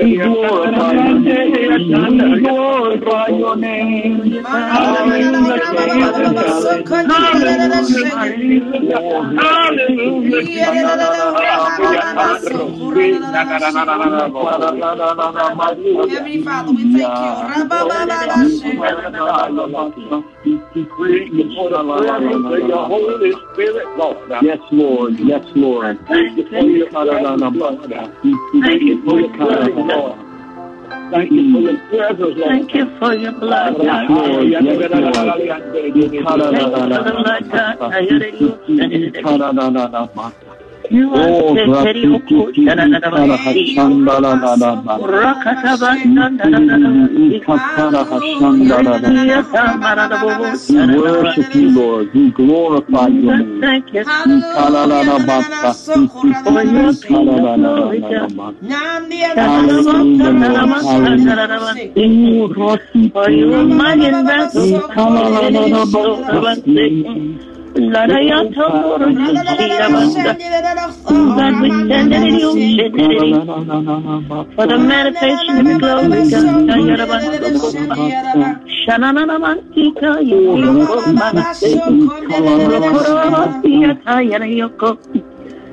We glorify your name. We glorify your name. Heavenly Father, we thank you. Yes, Lord. Yes, Lord. Thank you for your Thank you for your presence, Lord. Thank you for your Lord. Thank you for your blood, God. Lord, yes, Thank you for the blood, God. I hear you. Lord. You are Oh, the very Oko, Shananabasi. Rakataba, We worship you, Lord. We glorify name. Thank you for your mighty and vessel. Larayata, God, we stand in you, for the manifestation of your glory, God. Shananamatika, Yoko,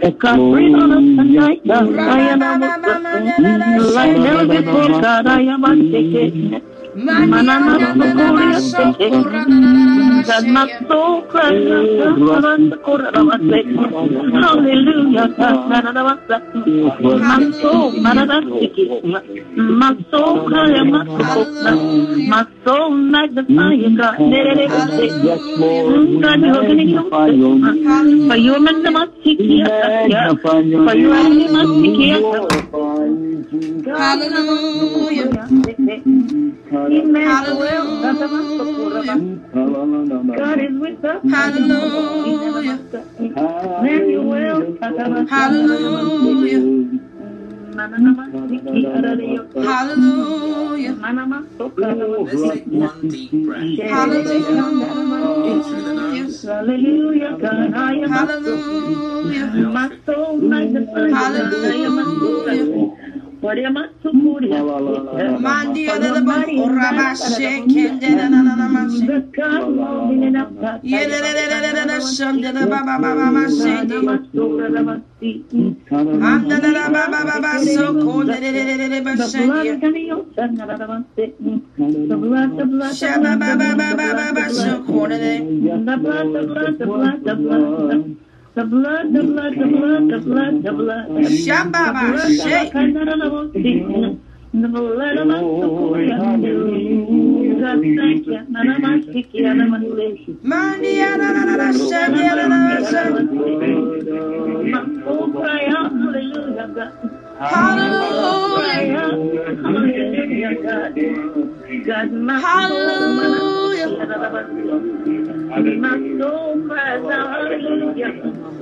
breathe on us tonight, God. I am a Like never before, God, I am a ticket. Manana God, my soul cries Hallelujah. My soul, my soul my soul magnify you, God. Yes, Lord. God, you're going to Magnify your name. For you are the Masikia, Magnify your for you are the name. Masikia. Glorify. Hallelujah. God is with us. Hallelujah. Emmanuel. Hallelujah. Hallelujah. Let's take one deep breath. Hallelujah. In through the nose. Hallelujah, God. I am Hallelujah. my soul magnifies Hallelujah. Mandi adadaba orabashe kendenananamashe. Yedededededede shandedababababashe. Andadadabababa sokodededededebashe. Shababababababa sokodede. The blood, the blood, the blood, the blood, the blood. the blood, The blood of us, God, thank you. None of us, thank you. None of hallelujah, God. Hallelujah. Hallelujah, God. God, my Hallelujah. soul, my soul cries out, hallelujah.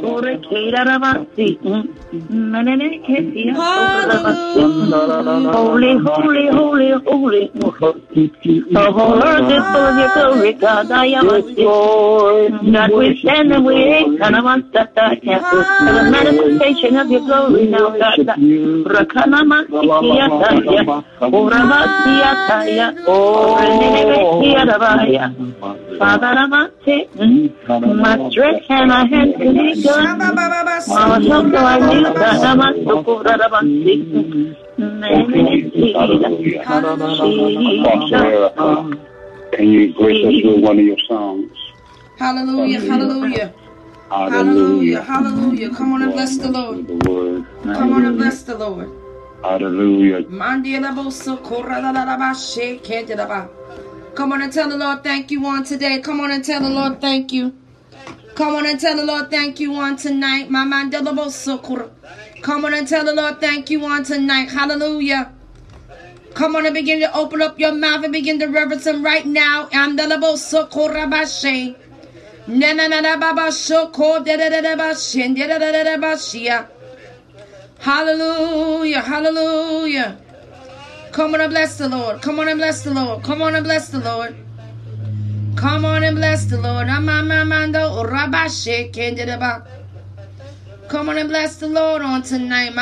Hallelujah. Hallelujah. Holy, holy, holy, holy. The whole earth is full of your glory, God. I am a God, we stand and we ain't kind of on that I can't. For the manifestation of your glory now, God. Rakana Masikia Taya. Uramasia Taya. Oh, Renebekia Rabaya. Father, I'm a my strength and my hands to be God. Mama, so I need that. I'm a so that I'm Can you grace us with one of your songs? Hallelujah, hallelujah. Hallelujah, hallelujah. Come on and bless the Lord. Come on and bless the Lord. Hallelujah. Come on and tell the Lord thank you on today. Come on and tell the Lord thank you. Come on and tell the Lord thank you on tonight. Come on and tell the Lord thank you on tonight. Hallelujah. Come on and begin to open up your mouth and begin to reverence Him right now. Hallelujah, hallelujah. Come on and bless the Lord. Come on and bless the Lord. Come on and bless the Lord. Come on and bless the Lord. Come on and bless the Lord on tonight.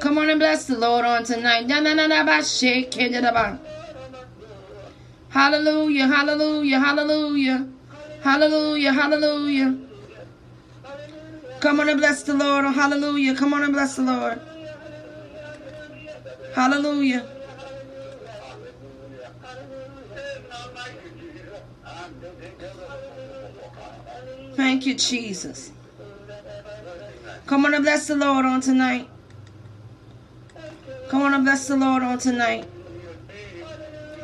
Come on and bless the Lord on tonight. Hallelujah, hallelujah, hallelujah, hallelujah, hallelujah. Come on and bless the Lord. Oh, hallelujah. Come on and bless the Lord. Hallelujah. Thank you, Jesus. Come on and bless the Lord on tonight. Come on and bless the Lord on tonight.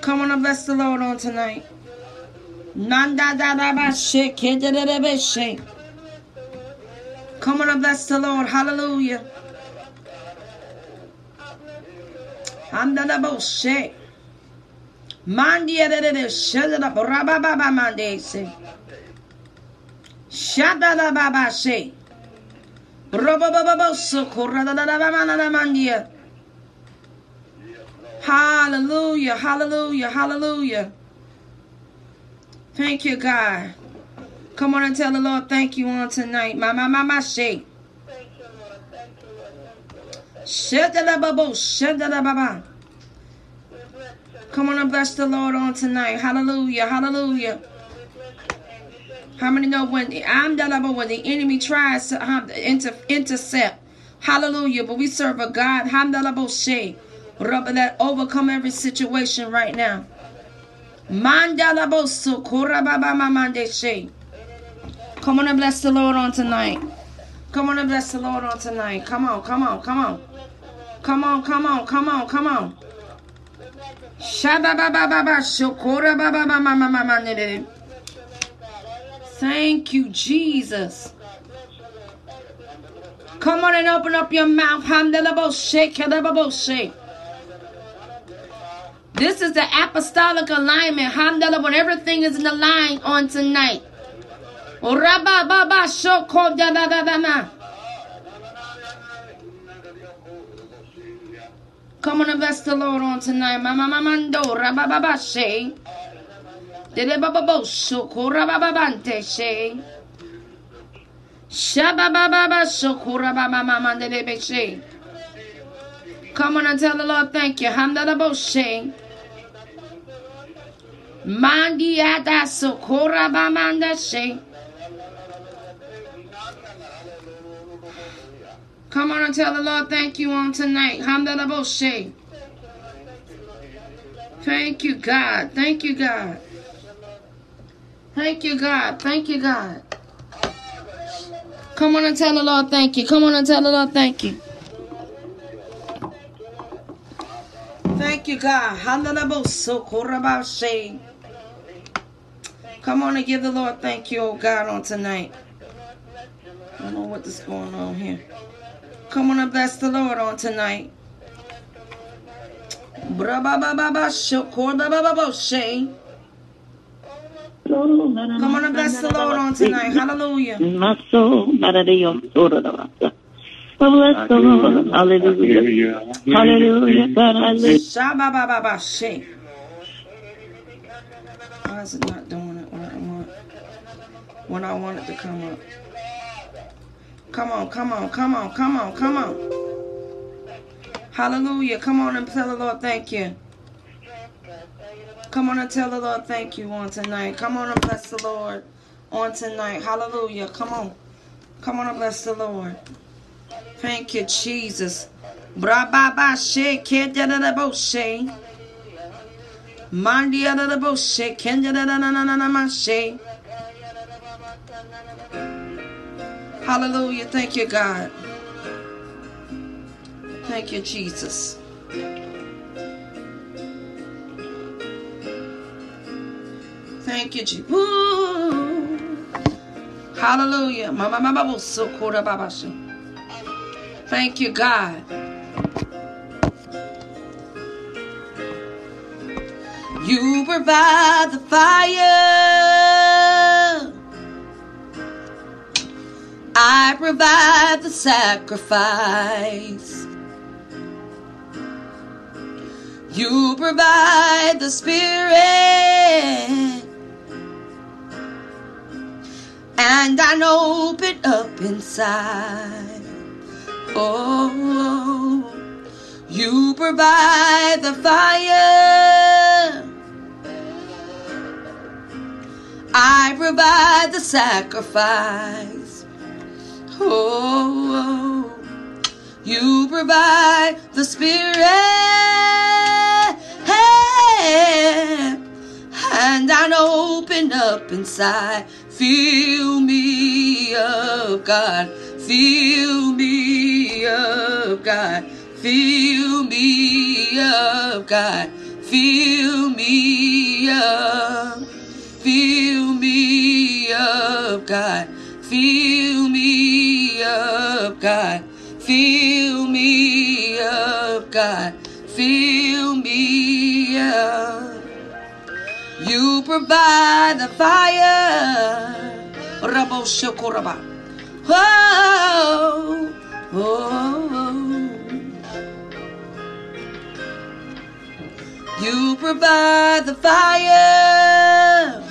Come on and bless the Lord on tonight. Nanda da da ba shake, da da da ba shake. Come on and bless the Lord. Hallelujah. Andala shake. Mandia mandia. Hallelujah, hallelujah, hallelujah. Thank you, God. Come on and tell the Lord thank you on tonight. My, my, my, my, shake. Come on and bless the Lord on tonight. Hallelujah, hallelujah. How many know when I'm when the enemy tries to um, inter, intercept? Hallelujah. But we serve a God. Hamdalabo Rubber that overcome every situation right now. Mandalaboso korababa mamande she. Come on and bless the Lord on tonight. Come on and bless the Lord on tonight. Come on, come on, come on. Come on, come on, come on, come on. Thank you, Jesus. Come on and open up your mouth. This is the apostolic alignment. When everything is in the line on tonight. Come on and bless the Lord on tonight. Mama Mamando Rabababashe. Dede Bababo Shoko Rabababante She. Shabababa Shoko Rababamama Dede Beshe. Come on and tell the Lord thank you. Hamdalaboshe. Mandiada Sokora Bamanda She. Come on and tell the Lord thank you on tonight. Hamdalaboshe. Thank you, God. Thank you, God. Thank you, God. Thank you, God. Come on and tell the Lord thank you. Come on and tell the Lord thank you. Thank you, God. Hamdalaboshe. Come on and give the Lord thank you, oh God, on tonight. I don't know what is going on here. Come on and bless the Lord on tonight. Come on and bless the Lord on tonight. Hallelujah. My soul. Baradium Sora Rabasa. Bless the Lord. Hallelujah. Hallelujah. God, I lift Shabba ba ba ba shake. Why is it not doing it when I want when I want it to come up? Come on, come on, come on, come on, come on. Hallelujah. Come on and tell the Lord thank you. Come on and tell the Lord thank you on tonight. Come on and bless the Lord on tonight. Hallelujah. Come on. Come on and bless the Lord. Thank you, Jesus. Bra ba ba she ke da da bo she. Mandi da da bo she ken da da da na na na ma. Hallelujah. Thank you, God. Thank you, Jesus. Thank you, Jesus. Hallelujah. Ba she. Thank you, God. You provide the fire. I provide the sacrifice. You provide the spirit. And I open up inside. Oh, you provide the fire. I provide the sacrifice. Oh, you provide the spirit. And I open up inside. Fill me up, God. Fill me up, God. Fill me up, God. Fill me up. Fill me up, God. Fill me up, God. Fill me up, God. Fill me up. You provide the fire. Rabo shokoraba. Oh, oh, oh. You provide the fire.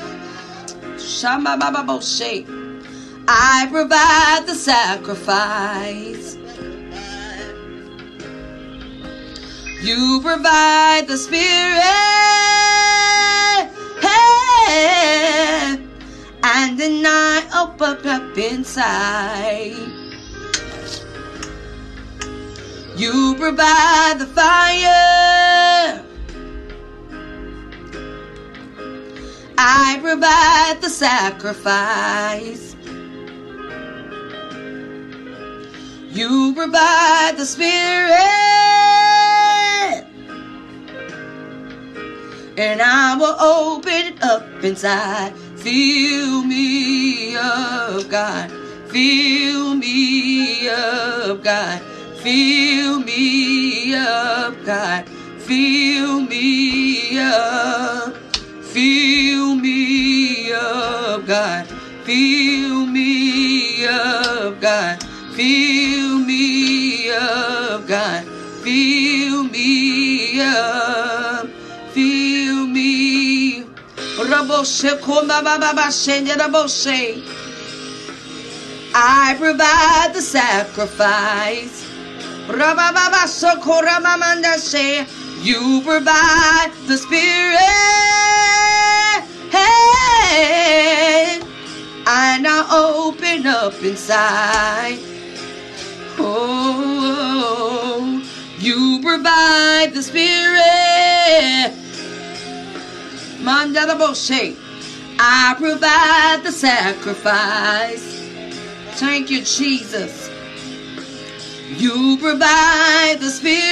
Shama baba boshe. I provide the sacrifice. You provide the spirit. And then I open up inside. You provide the fire. I provide the sacrifice. You provide the spirit. And I will open it up inside. Fill me up, God. Fill me up, God. Fill me up, God. Fill me up. Fill me up, God. Fill me up, God. Fill me up, God. Fill me up. Fill me. Raboshe koma baba. I provide the sacrifice. Rababa sokora mamanda she. You provide the spirit. Hey, I open up inside. Oh, you provide the spirit. Mandala Boshe. I provide the sacrifice. Thank you, Jesus. You provide the spirit.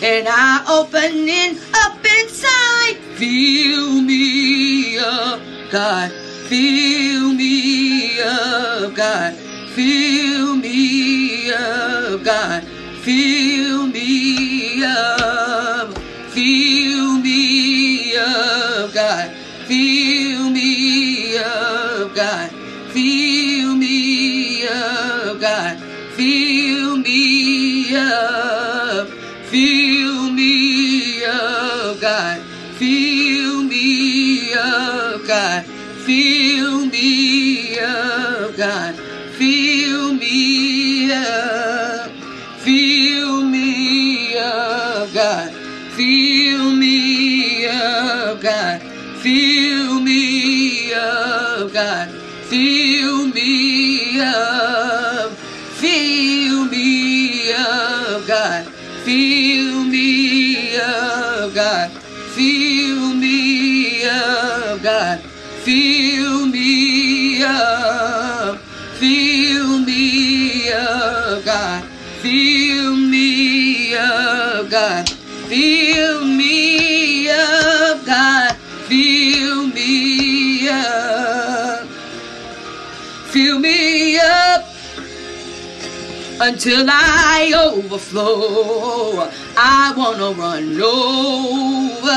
And I open it up inside. Fill me up, God. Fill me up, God. Fill me up, God. Fill me up. Fill me up, God. Fill me up, God. Fill me up, God. Fill me up. Fill me up, God. Fill me up, God. Fill me up, God. Fill me oh. up. Fill me up, God. Fill me up, God. Fill me up, God. Fill me up. Fill me up, God. Fill me up, God. Fill me up, God. Fill me up. Fill me up, God. Fill me up, God. Fill me up, God. Fill me up. Fill me up until I overflow. I wanna run over.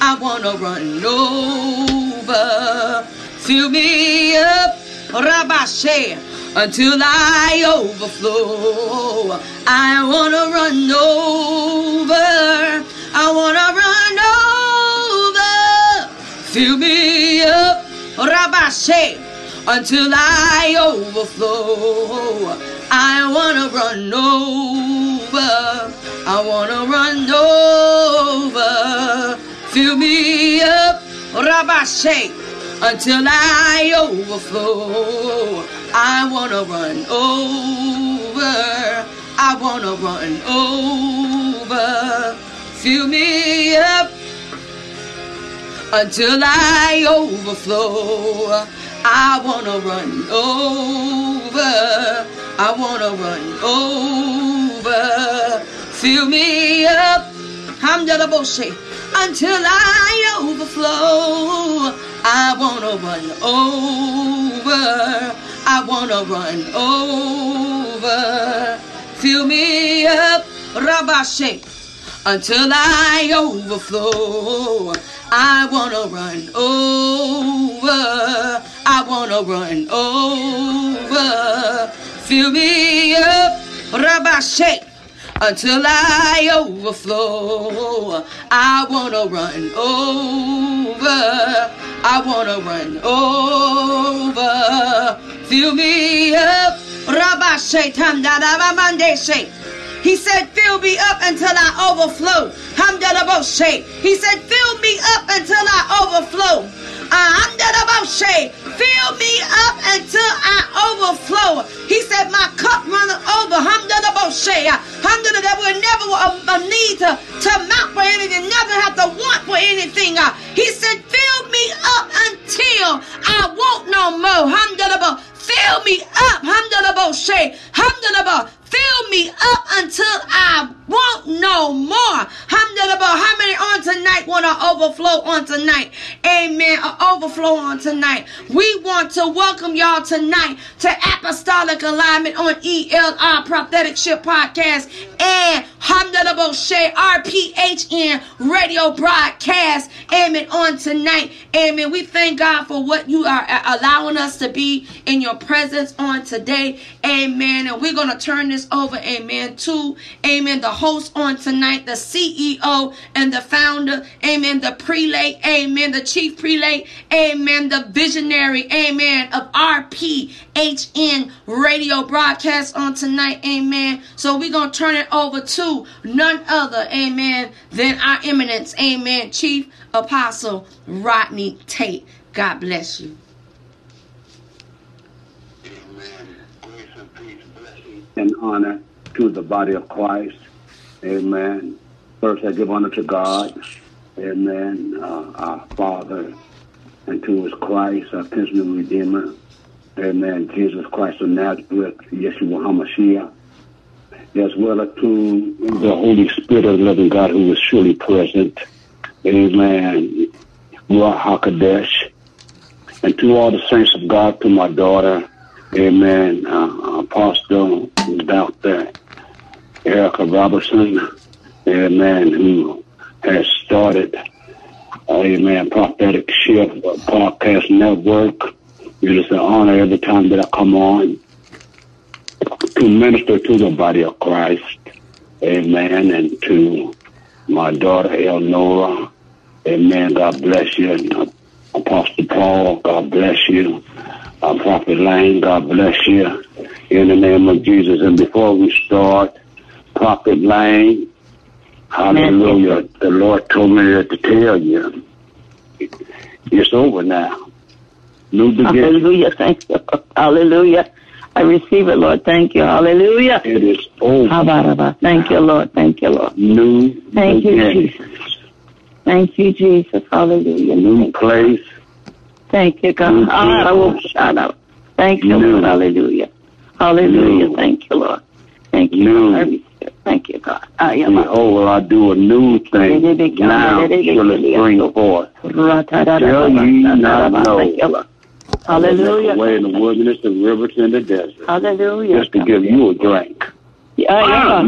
I wanna run over. Fill me up, Rabashe, until I overflow. I wanna run over. I wanna run over. Fill me up, Rabashe, until I overflow. I wanna run over. I wanna run over. Fill me up, Rabashe, until I overflow. I wanna run over. I wanna run over. Fill me up until I overflow. I wanna run over. I wanna run over. Fill me up. Hamdala Boshe. Until I overflow. I wanna run over. I wanna run over. Fill me up. Rabashe until I overflow. I wanna run over. I wanna run over. Fill me up, Rabashe, until I overflow. I wanna run over. I wanna run over. Fill me up, Rabashe, Tamdadavamandeshe. He said, fill me up until I overflow. Hamdalaboshe. He said, fill me up until I overflow. Uh, Hamdalaboshe. Fill me up until I overflow. He said, my cup runneth over. That will never a, a need to, to mount for anything, never have to want for anything. Uh, he said, fill me up until I want no more. Fill me up. Hamdalaboshe. Hamdallah. Fill me up until I want no more. How many on tonight want to overflow on tonight? Amen. Overflow on tonight. We want to welcome y'all tonight to Apostolic Alignment on ELR Prophetic Shift Podcast and Hamdalabo Shay RPHN radio broadcast. Amen. On tonight. Amen. We thank God for what you are uh, allowing us to be in your presence on today. Amen. And we're going to turn over. Amen. To, amen, the host on tonight, the CEO and the founder, amen, the prelate, amen, the chief prelate, amen, the visionary, amen, of RPHN radio broadcast on tonight, amen. So we're going to turn it over to none other, amen, than our eminence, amen, chief apostle Rodney Tate. God bless you. And honor to the body of Christ. Amen. First, I give honor to God. Amen. Uh, our Father, and to His Christ, our kinsman Redeemer. Amen. Jesus Christ of Nazareth, Yeshua HaMashiach. As well as to the Holy Spirit of the living God who is surely present. Amen. Ruach. And to all the saints of God, to my daughter, Amen. Uh, Apostle Dr. Erica Robertson, Amen, who has started, Amen, Prophetic Shift Podcast Network. It is an honor every time that I come on to minister to the body of Christ. Amen. And to my daughter Elnora. Amen. God bless you. And Apostle Paul, God bless you. Uh, Prophet Lane, God bless you. In the name of Jesus. And before we start, Prophet Lane, hallelujah. The Lord told me to tell you it's over now. New beginning. Hallelujah. Thank you. Hallelujah. I receive it, Lord. Thank you. Hallelujah. It is over. Thank you, Lord. Thank you, Lord. New Thank you, beginning. Jesus. Thank you, Jesus. Hallelujah. New Thank, place. Thank you, God. Ah, I will shout out. Thank you. Lord. Hallelujah. Hallelujah. Thank you, Lord. Thank you. New. God. I receive it. Thank you, God. I am a Behold, I do a new thing. Now shall it spring forth. Shall ye not know? Lord. Hallelujah. way in the wilderness and rivers in the desert. Hallelujah. Just to give you a drink. Yeah, Ah,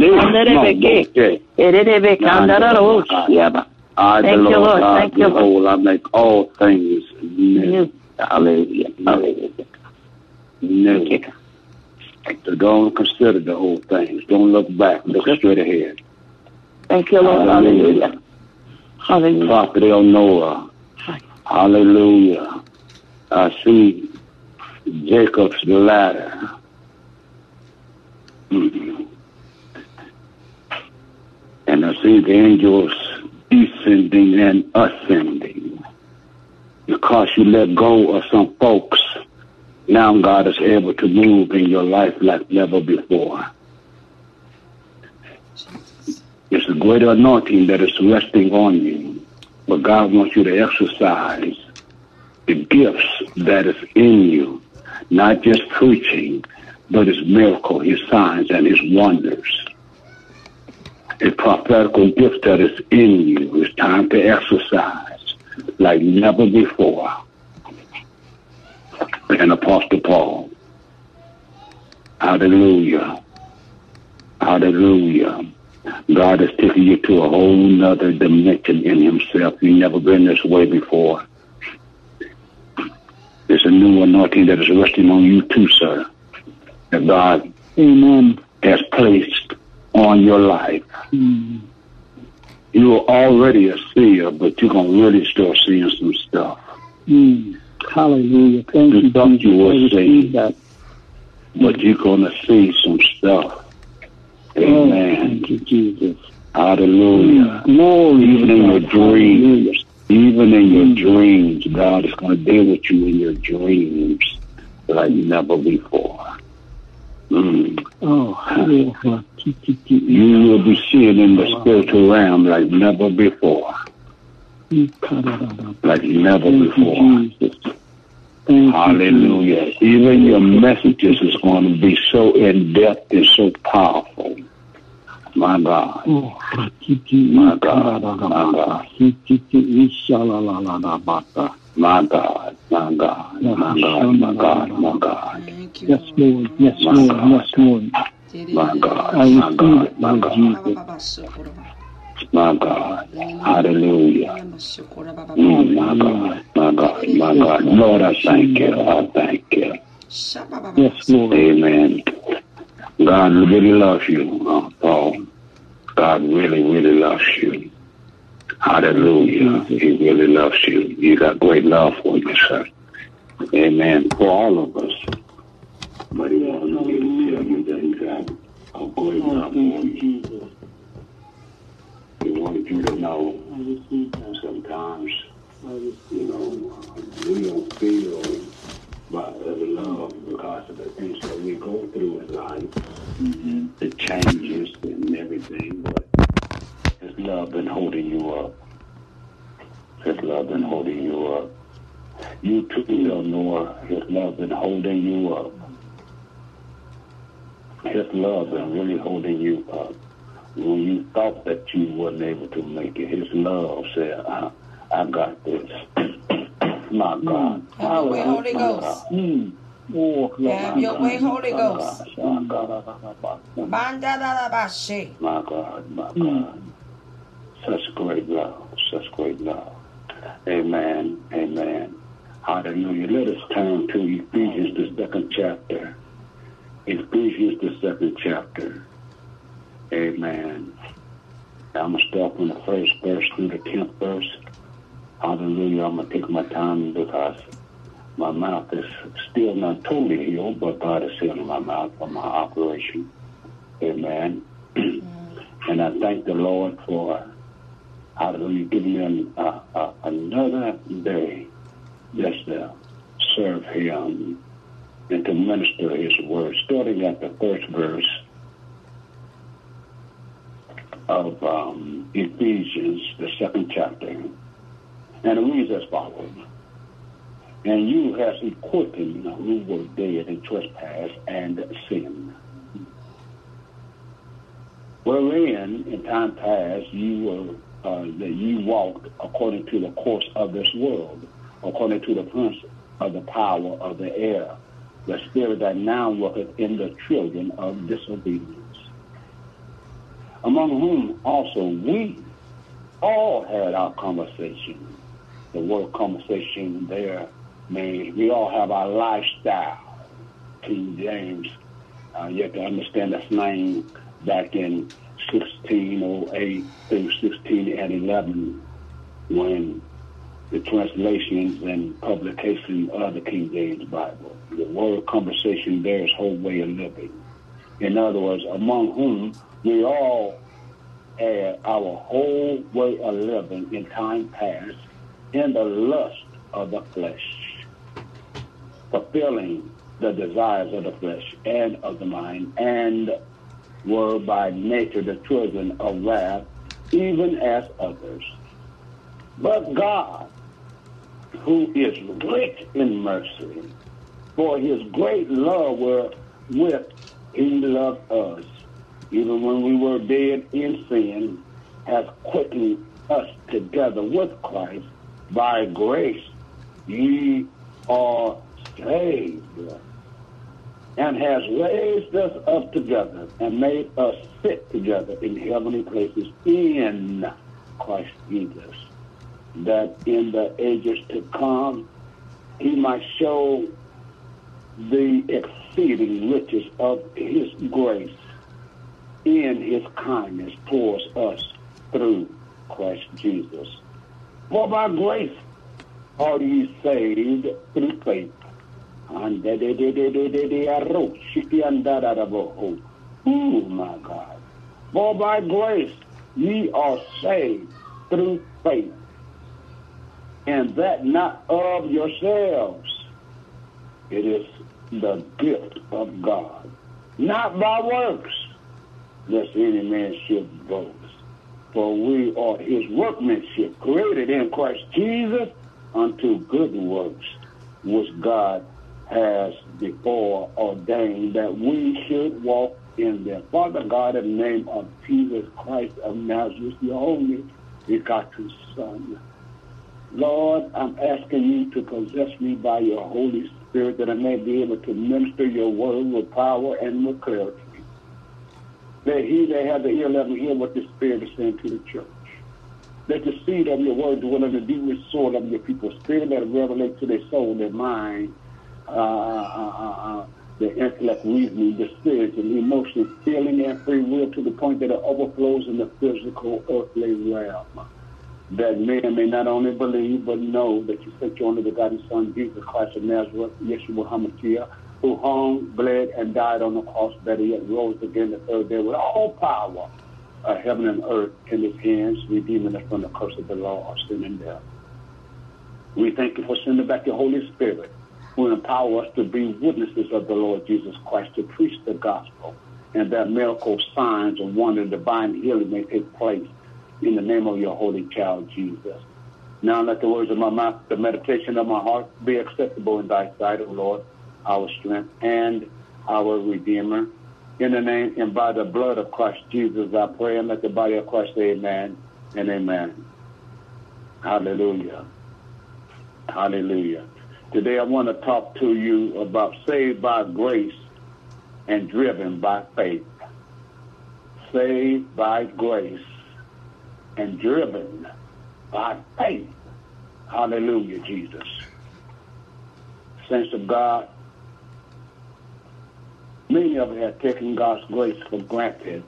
yeah. Live. Anderebeke. Okay. Erebeke. Anderebeke. Yeah. I, the Thank you, Lord, Lord. God, Thank you, Lord. I make all things new. Hallelujah. Hallelujah. Thank new. So don't consider the old things. Don't look back. Look straight ahead. Thank you, Lord. Hallelujah. Hallelujah. Prophet El Noah. Hallelujah. I see Jacob's ladder. Mhm. And I see the angels descending and ascending. Because you let go of some folks, now God is able to move in your life like never before. It's a greater anointing that is resting on you. But God wants you to exercise the gifts that is in you, not just preaching, but His miracle, His signs, and His wonders. A prophetical gift that is in you. It's time to exercise like never before. And Apostle Paul. Hallelujah. Hallelujah. God is taking you to a whole nother dimension in Himself. You've never been this way before. There's a new anointing that is resting on you too, sir. That God Amen. has placed on your life. Mm. You are already a seer, but you're gonna really start seeing some stuff. Mm. Hallelujah. Thank The you, stuff Jesus. you were saying. that. But you're gonna see some stuff. Oh, Amen. thank you, Jesus. Hallelujah. Glory Even to in your dreams, even in your Mm. dreams, God is going to deal with you in your dreams like never before. Mm. Oh. You will be seeing in the spiritual realm like never before, like never before. you, Jesus. Thank you, Hallelujah. Even your messages is going to be so in depth and so powerful. My God. Oh, My God, my God. My God, my God, my God, my God, my God, Thank you. Yes, Lord. Yes, Lord. Yes, Lord. my God, I my receive God, it, my Lord God, Jesus. my God. Hallelujah. Mm, my God, my God, my God. Lord, I thank you. I thank you. Yes, Lord. Amen. God really loves you, uh, Paul. God really, really loves you. Hallelujah. He really loves you. You got great love for you, sir. Amen. For all of us. But he wants me to tell you that he's got a great love for you. He wants you to know sometimes, you know, we don't feel by the love because of the things that we go through in life, the changes and everything, but his love been holding you up. His love been holding you up. You too, Eleanor, his love been holding you up. His love been really holding you up. When you thought that you wasn't able to make it, his love said, I, I got this. My God. Have your way, Holy Ghost. Mm. Oh, Have your way, Holy Ghost. My God, my God, my God. Such great love, such great love. Amen, amen. Hallelujah. Let us turn to Ephesians, the second chapter. Ephesians, the second chapter. Amen. I'm going to start from the first verse through the tenth verse. Hallelujah. I'm going to take my time because my mouth is still not totally healed, but God is healing my mouth from my operation. Amen. Mm-hmm. And I thank the Lord for hallelujah, giving me uh, uh, another day just to serve Him and to minister His word. Starting at the first verse of um, Ephesians, the second chapter, and it reads as follows. And you has equipped him who were dead in trespass and sin. Wherein, in time past, you were uh, that you walked according to the course of this world, according to the prince of the power of the air, the spirit that now worketh in the children of disobedience, among whom also we all had our conversation. The word conversation there means we all have our lifestyle. King James, uh, you have to understand the slang back in 1608 through 1611 when the translations and publication of the King James Bible. The word conversation is whole way of living. In other words, among whom we all had our whole way of living in time past in the lust of the flesh, fulfilling the desires of the flesh and of the mind, and were by nature the children of wrath, even as others. But God, who is rich in mercy, for his great love wherewith he loved us, even when we were dead in sin, has quickened us together with Christ. By grace ye are saved and has raised us up together and made us sit together in heavenly places in Christ Jesus, that in the ages to come he might show the exceeding riches of his grace in his kindness towards us through Christ Jesus. For by grace are ye saved through faith Oh my God. For by grace ye are saved through faith, and that not of yourselves. It is the gift of God, not by works, lest any man should boast. For we are his workmanship, created in Christ Jesus unto good works, which God has before ordained that we should walk in them. Father God, in the name of Jesus Christ of Nazareth, your only begotten Son. Lord, I'm asking you to possess me by your Holy Spirit that I may be able to minister your word with power and with clarity. That he that has the ear, let him hear what the Spirit is saying to the church. Let the seed of your word dwell in the deepest soul of your people's spirit, that it revelate to their soul, their mind, uh, uh, uh, the intellect, reasoning, the spirit, and emotion, feeling, and free will to the point that it overflows in the physical earthly realm. That man may not only believe, but know that you sent your only begotten Son, Jesus Christ of Nazareth, Yeshua HaMashiach, who hung, bled, and died on the cross, that he yet rose again the third day with all power of heaven and earth in his hands, redeeming us from the curse of the law of sin and death. We thank you for sending back your Holy Spirit who empower us to be witnesses of the Lord Jesus Christ, to preach the gospel, and that miracle signs and wonder, divine healing may take place in the name of your holy child, Jesus. Now let the words of my mouth, the meditation of my heart be acceptable in thy sight, O Lord, our strength and our Redeemer. In the name and by the blood of Christ Jesus, I pray, and let the body of Christ say amen and amen. Hallelujah. Hallelujah. Today I want to talk to you about saved by grace and driven by faith. Saved by grace and driven by faith. Hallelujah, Jesus. Saints of God, many of us have taken God's grace for granted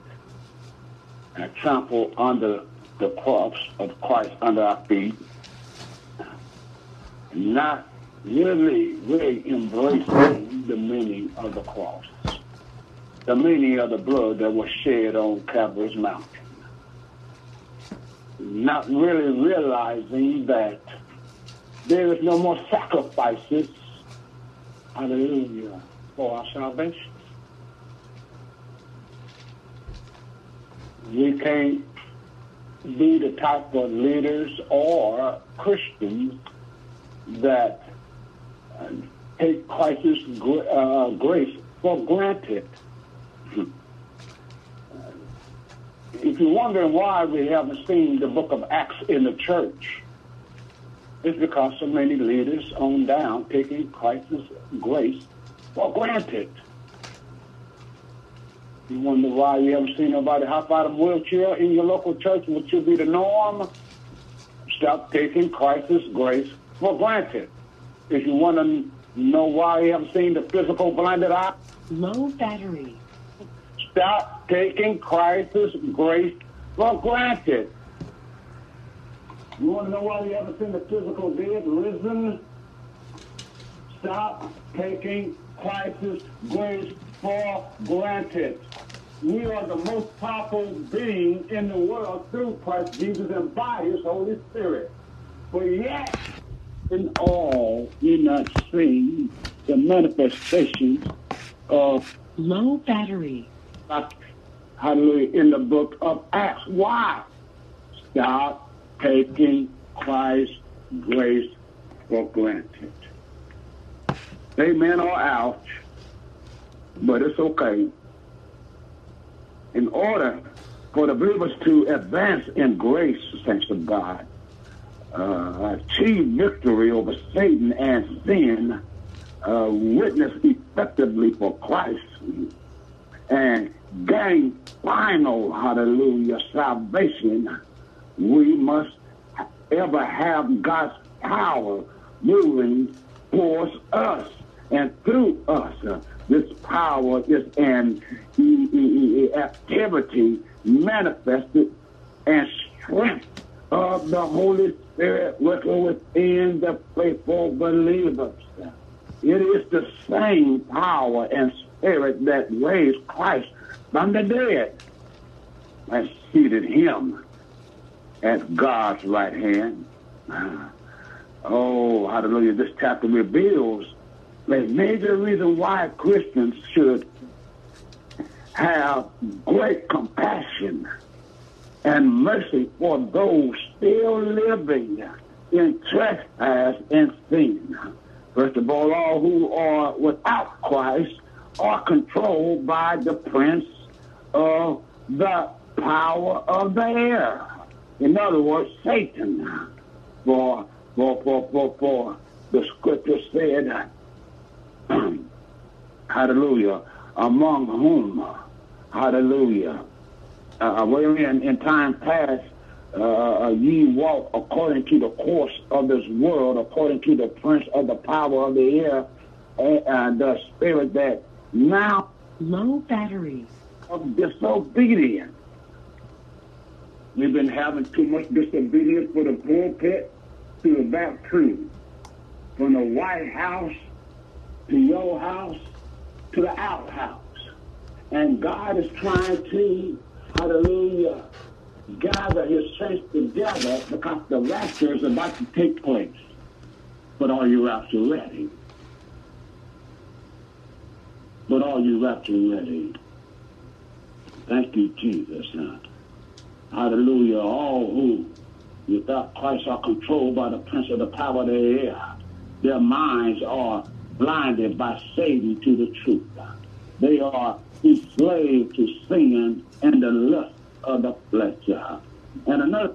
and trampled under the cross of Christ under our feet, not really, really embracing the meaning of the cross, the meaning of the blood that was shed on Calvary's mountain. Not really realizing that there is no more sacrifices, hallelujah, for our salvation. We can't be the type of leaders or Christians that take Christ's uh, grace for granted. if you're wondering why we haven't seen the book of Acts in the church, it's because so many leaders on down taking Christ's grace for granted. You wonder why you haven't seen nobody hop out of a wheelchair in your local church, which should be the norm. Stop taking Christ's grace for granted. If you want to know why you haven't seen the physical blinded eye, Low battery. stop taking Christ's grace for granted. You want to know why you haven't seen the physical dead risen? Stop taking Christ's grace for granted. We are the most powerful being in the world through Christ Jesus and by his Holy Spirit. But yet, in all, you're not seeing the manifestations of Low battery. hallelujah, in the book of Acts. Why? Stop taking Christ's grace for granted. Amen or ouch, but it's okay. In order for the believers to advance in grace, thanks to God, uh, achieve victory over Satan and sin, uh, witness effectively for Christ, and gain final, hallelujah, salvation, we must ever have God's power moving towards us and through us. Uh, this power is an activity manifested and strength of the Holy Spirit working within the faithful believers. It is the same power and spirit that raised Christ from the dead and seated him at God's right hand. Ah. Oh, hallelujah. This chapter reveals a major reason why Christians should have great compassion and mercy for those still living in trespass and sin. First of all, all who are without Christ are controlled by the prince of the power of the air. In other words, Satan. For, for, for, for, for the scripture said, hallelujah, among whom, hallelujah, uh, wherein in time past uh, ye walk according to the course of this world, according to the prince of the power of the air, and, and the spirit that now Low battery. of disobedience. We've been having too much disobedience for the pulpit to the back tree, from the White House to your house to the outhouse. And God is trying to, hallelujah, gather his saints together because the rapture is about to take place. But are you rapture ready? But are you rapture ready? Thank you, Jesus. Hallelujah. All who without Christ are controlled by the prince of the power of the air. Their minds are blinded by Satan to the truth. They are enslaved to sin and the lust of the flesh. uh. And another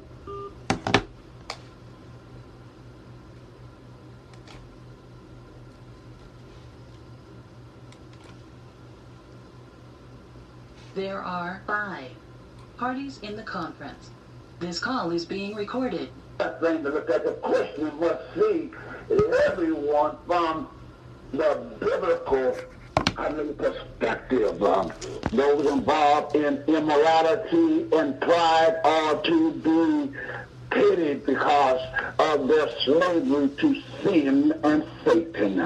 There are five parties in the conference. This call is being recorded. thing to look at the question must see everyone from the biblical I perspective. Um, those involved in immorality and pride are to be pitied because of their slavery to sin and Satan.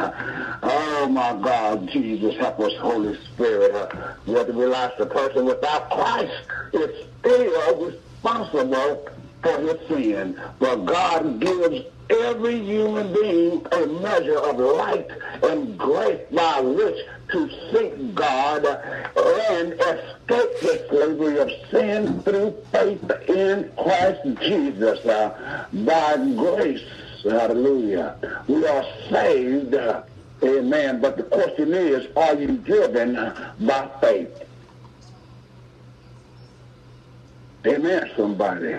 Oh my God, Jesus, help us, Holy Spirit. We have to realize the person without Christ is still responsible for his sin. But God gives every human being a measure of light and grace by which to seek God and escape the slavery of sin through faith in Christ Jesus. Uh, by grace, hallelujah, we are saved. Amen. But the question is, are you driven by faith? Amen, somebody.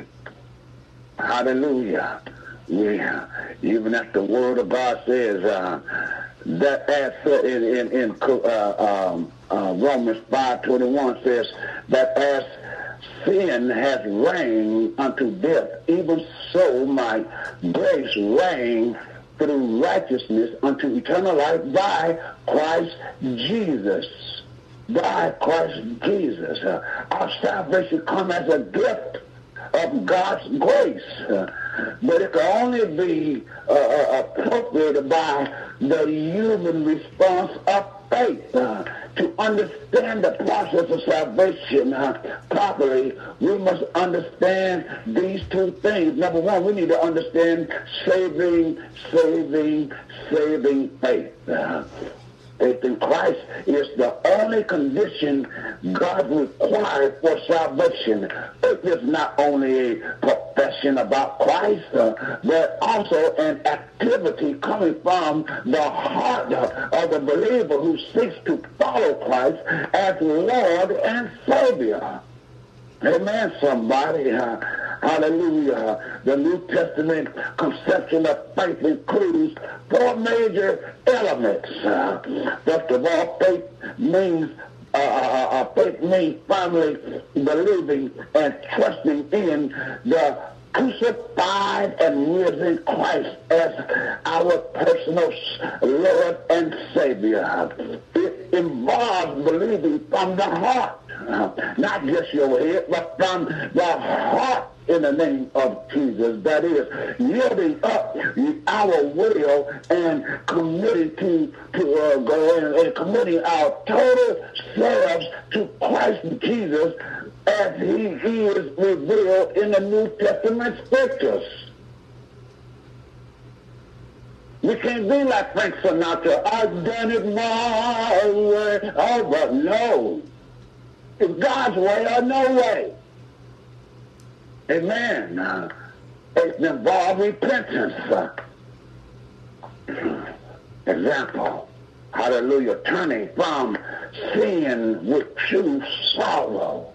Hallelujah. Yeah. Even as the Word of God says, uh, that as uh, in in, in uh, um, uh, Romans five twenty one says that as sin has reigned unto death, even so my grace reign through righteousness unto eternal life by Christ Jesus. By Christ Jesus. Uh, our salvation come as a gift of God's grace. But it can only be uh, uh, appropriated by the human response of faith. Uh, to understand the process of salvation uh, properly, we must understand these two things. Number one, we need to understand saving, saving, saving faith. Uh, faith in Christ is the only condition God requires for salvation. It is not only a profession about Christ, uh, but also an activity coming from the heart of the believer who seeks to follow Christ as Lord and Savior. Amen, somebody. Uh, hallelujah. The New Testament conception of faith includes four major elements. Uh, first of all, faith means uh, uh, uh faith means firmly believing and trusting in the crucified and risen Christ as our personal Lord and Savior. It involves believing from the heart not just your head, but from the heart in the name of Jesus. That is, yielding up our will and committing to, to uh, and committing our total selves to Christ Jesus as he is revealed in the New Testament scriptures. We can't be like Frank Sinatra. I've done it my way. Oh, but no. It's God's way or no way. Amen. Uh, it involves repentance. Uh, example. Hallelujah. Turning from sin with true sorrow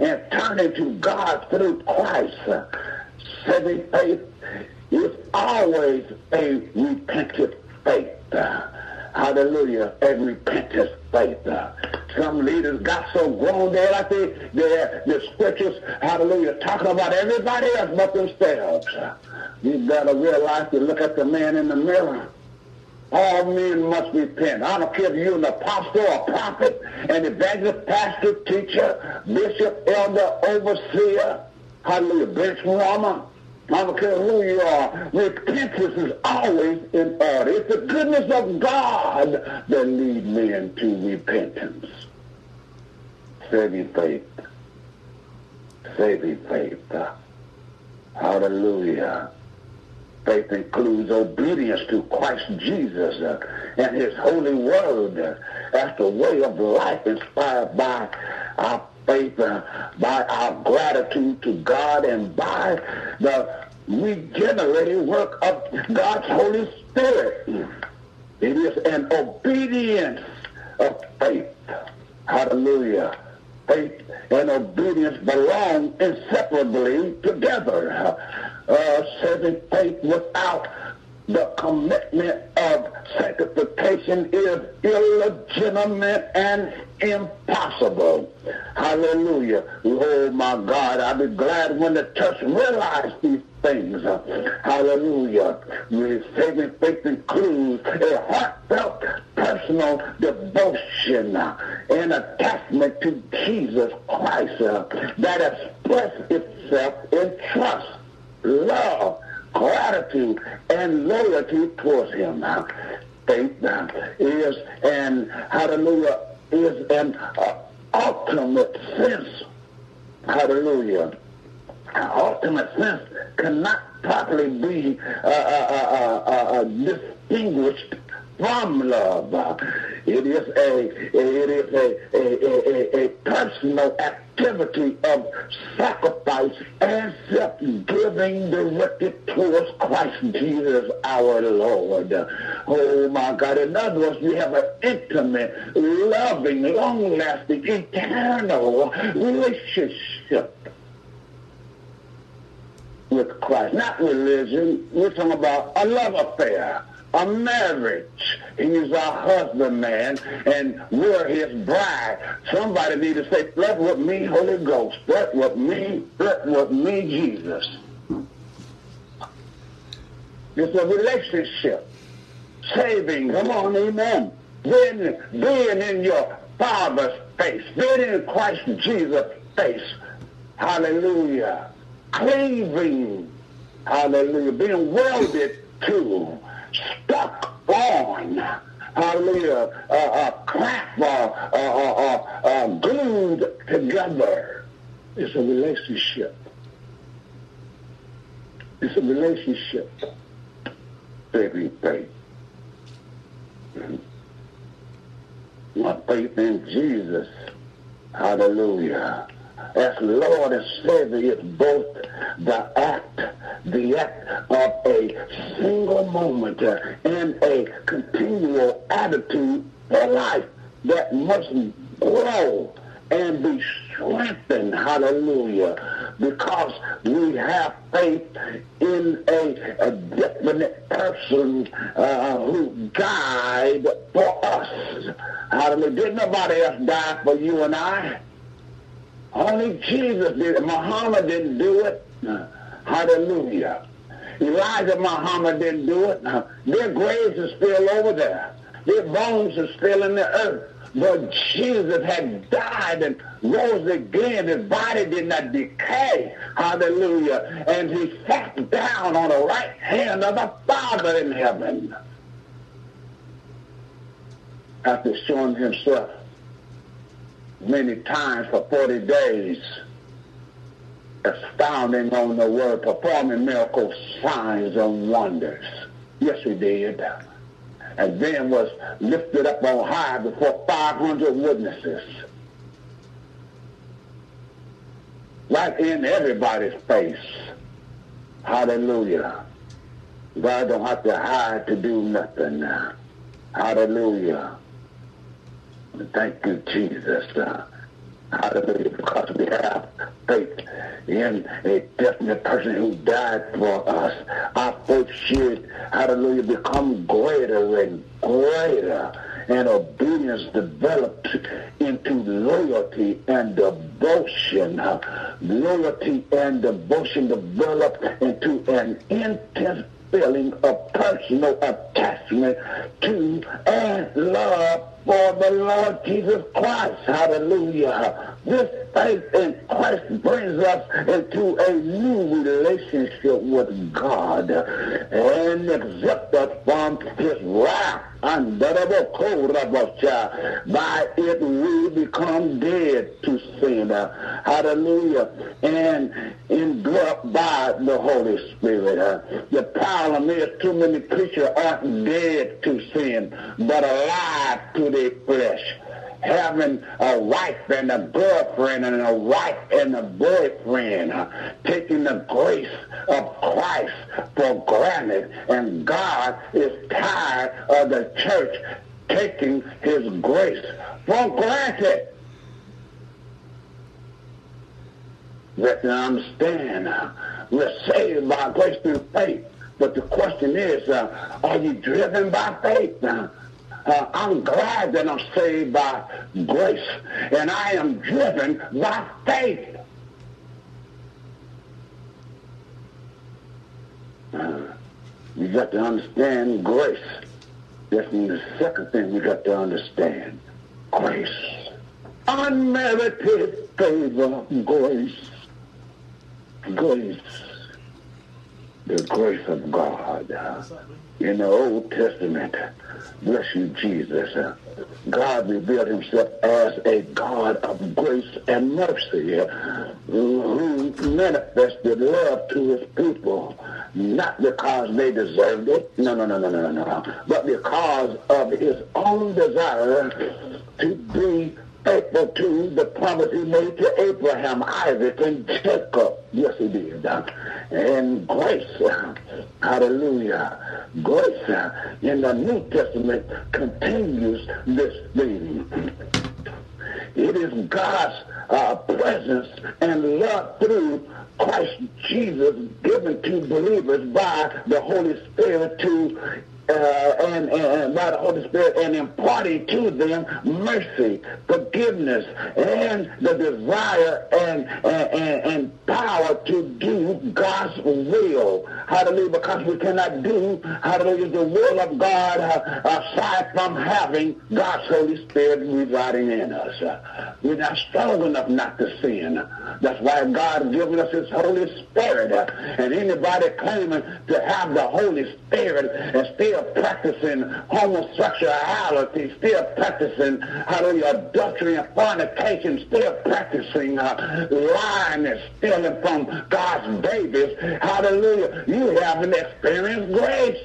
and turning to God through Christ. Uh, saving faith is always a repentant faith. Uh, hallelujah, a repentant faith. Uh, some leaders got so grown there like they, they, the scriptures, hallelujah, talking about everybody else but themselves. You gotta realize to look at the man in the mirror. All men must repent. I don't care if you're an apostle, a prophet, an evangelist, pastor, teacher, bishop, elder, overseer, hallelujah, bench warmer. I don't care who you are. Repentance is always in order. It's the goodness of God that leads men to repentance. Saving faith. Saving faith. Hallelujah. Faith includes obedience to Christ Jesus uh, and his holy word as the way of life inspired by our faith, uh, by our gratitude to God, and by the regenerating work of God's Holy Spirit. It is an obedience of faith. Hallelujah. Faith and obedience belong inseparably together. Uh, saving faith without the commitment of sanctification is illegitimate and impossible. Hallelujah. Oh my God, I'll be glad when the church realized these things. Hallelujah. Saving faith includes a heartfelt personal devotion and attachment to Jesus Christ that expresses itself in trust, love, gratitude and loyalty towards him. Faith is and hallelujah, is an uh, ultimate sense, hallelujah, an ultimate sense cannot properly be uh, uh, uh, uh distinguished from love. It is a it is a, a, a, a personal activity of sacrifice and self-giving directed towards Christ Jesus our Lord. Oh my God. In other words, we have an intimate, loving, long-lasting, eternal relationship with Christ. Not religion. We're talking about a love affair a marriage. He's our husband, man, and we're his bride. Somebody need to say, flirt with me, Holy Ghost. Flirt with me, flirt with me, Jesus. It's a relationship. Saving, come on, amen. Being, being in your Father's face, being in Christ Jesus' face. Hallelujah. Cleaving, hallelujah, being welded to stuck on, hallelujah, uh, uh, clap, uh, uh, uh, uh, glued together. It's a relationship. It's a relationship. Baby. My faith in Jesus. Hallelujah as Lord and Savior is both the act, the act of a single moment and a continual attitude for life that must grow and be strengthened, hallelujah, because we have faith in a, a definite person uh, who died for us. Hallelujah. Did nobody else die for you and I? Only Jesus did it. Muhammad didn't do it. Uh, hallelujah. Elijah Muhammad didn't do it. Uh, their graves are still over there. Their bones are still in the earth. But Jesus had died and rose again. His body did not decay. Hallelujah. And he sat down on the right hand of the Father in heaven. After showing himself many times for 40 days, expounding on the word, performing miracles, signs, and wonders. Yes, he did. And then was lifted up on high before 500 witnesses. Right in everybody's face. Hallelujah. God don't have to hide to do nothing. Hallelujah. Thank you, Jesus. Uh, hallelujah, because we have faith in a definite person who died for us. Our faith should, hallelujah, become greater and greater. And obedience developed into loyalty and devotion. Loyalty and devotion developed into an intense feeling of personal attachment to and love for the Lord Jesus Christ. Hallelujah. This faith in Christ brings us into a new relationship with God and accept us from his wrath. Unbearable By it we become dead to sin. Hallelujah. And indwelt by the Holy Spirit. The problem is too many preachers aren't dead to sin, but alive to the having a wife and a girlfriend and a wife and a boyfriend, uh, taking the grace of Christ for granted. And God is tired of the church taking his grace for granted. Let them understand uh, we're saved by grace through faith. But the question is, uh, are you driven by faith? Uh, uh, I'm glad that I'm saved by grace, and I am driven by faith. Uh, you got to understand grace. That's the second thing we got to understand. Grace. Unmerited favor, grace. Grace. the grace of God. In the Old Testament, bless you, Jesus. God revealed himself as a God of grace and mercy who manifested love to his people, not because they deserved it, no, no, no, no, no, no, but because of his own desire to be faithful to the promise he made to Abraham, Isaac, and Jacob. Yes, he did. And grace, hallelujah, grace in the New Testament continues this thing. It is God's uh, presence and love through Christ Jesus given to believers by the Holy Spirit to uh, and, and by the Holy Spirit and imparting to them mercy, forgiveness, and the desire and, and, and power to do God's will. Hallelujah, because we cannot do, hallelujah, the will of God uh, aside from having God's Holy Spirit residing in us. We're not strong enough not to sin. That's why God given us his Holy Spirit. And anybody claiming to have the Holy Spirit and still still practicing homosexuality, still practicing, hallelujah, adultery and fornication, still practicing uh, lying and stealing from God's babies, hallelujah, you haven't experienced grace.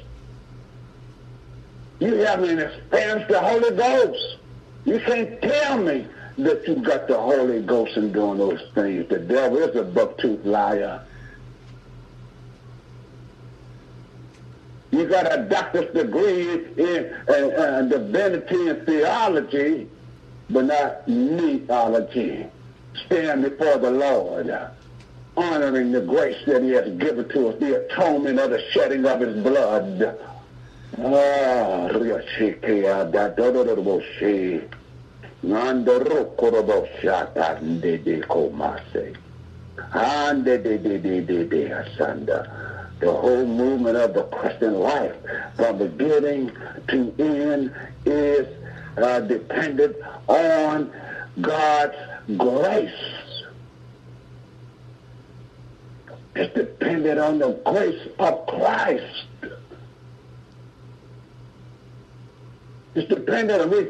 You haven't experienced the Holy Ghost. You can't tell me that you got the Holy Ghost and doing those things. The devil is a buck-toothed liar. You got a doctor's degree in uh, uh, divinity and theology, but not neology. Stand before the Lord, honoring the grace that he has given to us, the atonement of the shedding of his blood. Ah, the whole movement of the Christian life from beginning to end is uh, dependent on God's grace. It's dependent on the grace of Christ. It's dependent on me.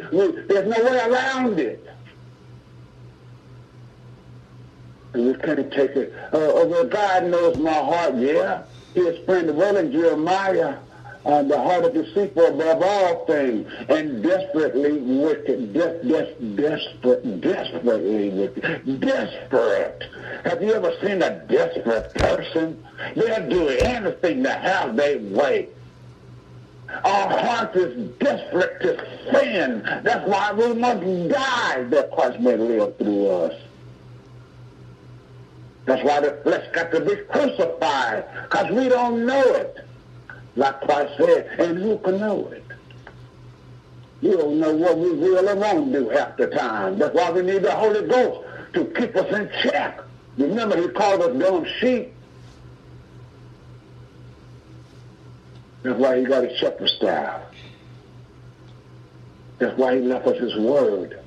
There's no way around it. And we can't take it. Uh, uh well, God knows my heart, yeah. The word in Jeremiah, uh, the heart of deceitful above all things, and desperately wicked, des- des- desperate, desperately wicked, desperate. Have you ever seen a desperate person? They'll do anything to have their way. Our heart is desperate to sin. That's why we must die that Christ may live through us. That's why the flesh got to be crucified, because we don't know it. Like Christ said, and who can know it? You don't know what we will or won't do half the time. That's why we need the Holy Ghost to keep us in check. Remember, he called us dumb sheep. That's why he got a shepherd staff. That's why he left us his word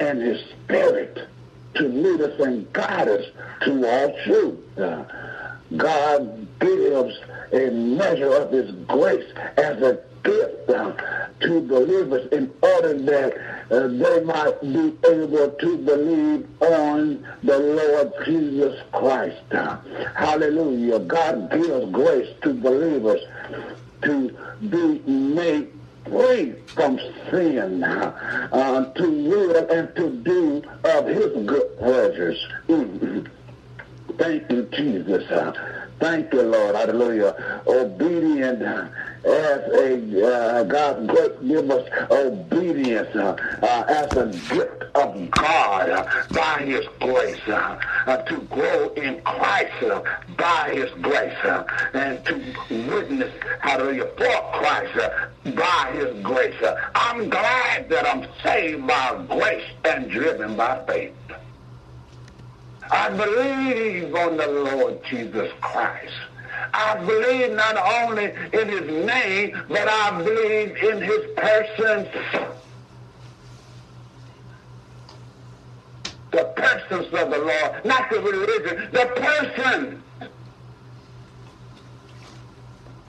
and his spirit to lead us and guide us to all truth. Uh, God gives a measure of his grace as a gift uh, to believers in order that uh, they might be able to believe on the Lord Jesus Christ. Hallelujah. God gives grace to believers to be made free from sin, uh, to will and to do of his good pleasures. Mm-hmm. Thank you, Jesus. Thank you, Lord. Hallelujah. Obedient as a uh, God give us obedience uh, uh, as a gift of God uh, by His grace uh, to grow in Christ by His grace and to witness hallelujah for Christ by His grace. I'm glad that I'm saved by grace and driven by faith. I believe on the Lord Jesus Christ. I believe not only in his name, but I believe in his person. The persons of the Lord, not the religion, the person.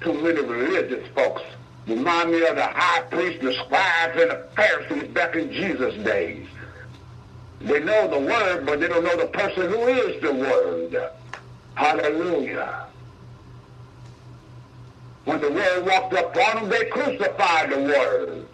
too many religious folks. Remind me of the high priest, the scribes, and the Pharisees back in Jesus' days. They know the word, but they don't know the person who is the word. Hallelujah. When the word walked up on them, they crucified the word.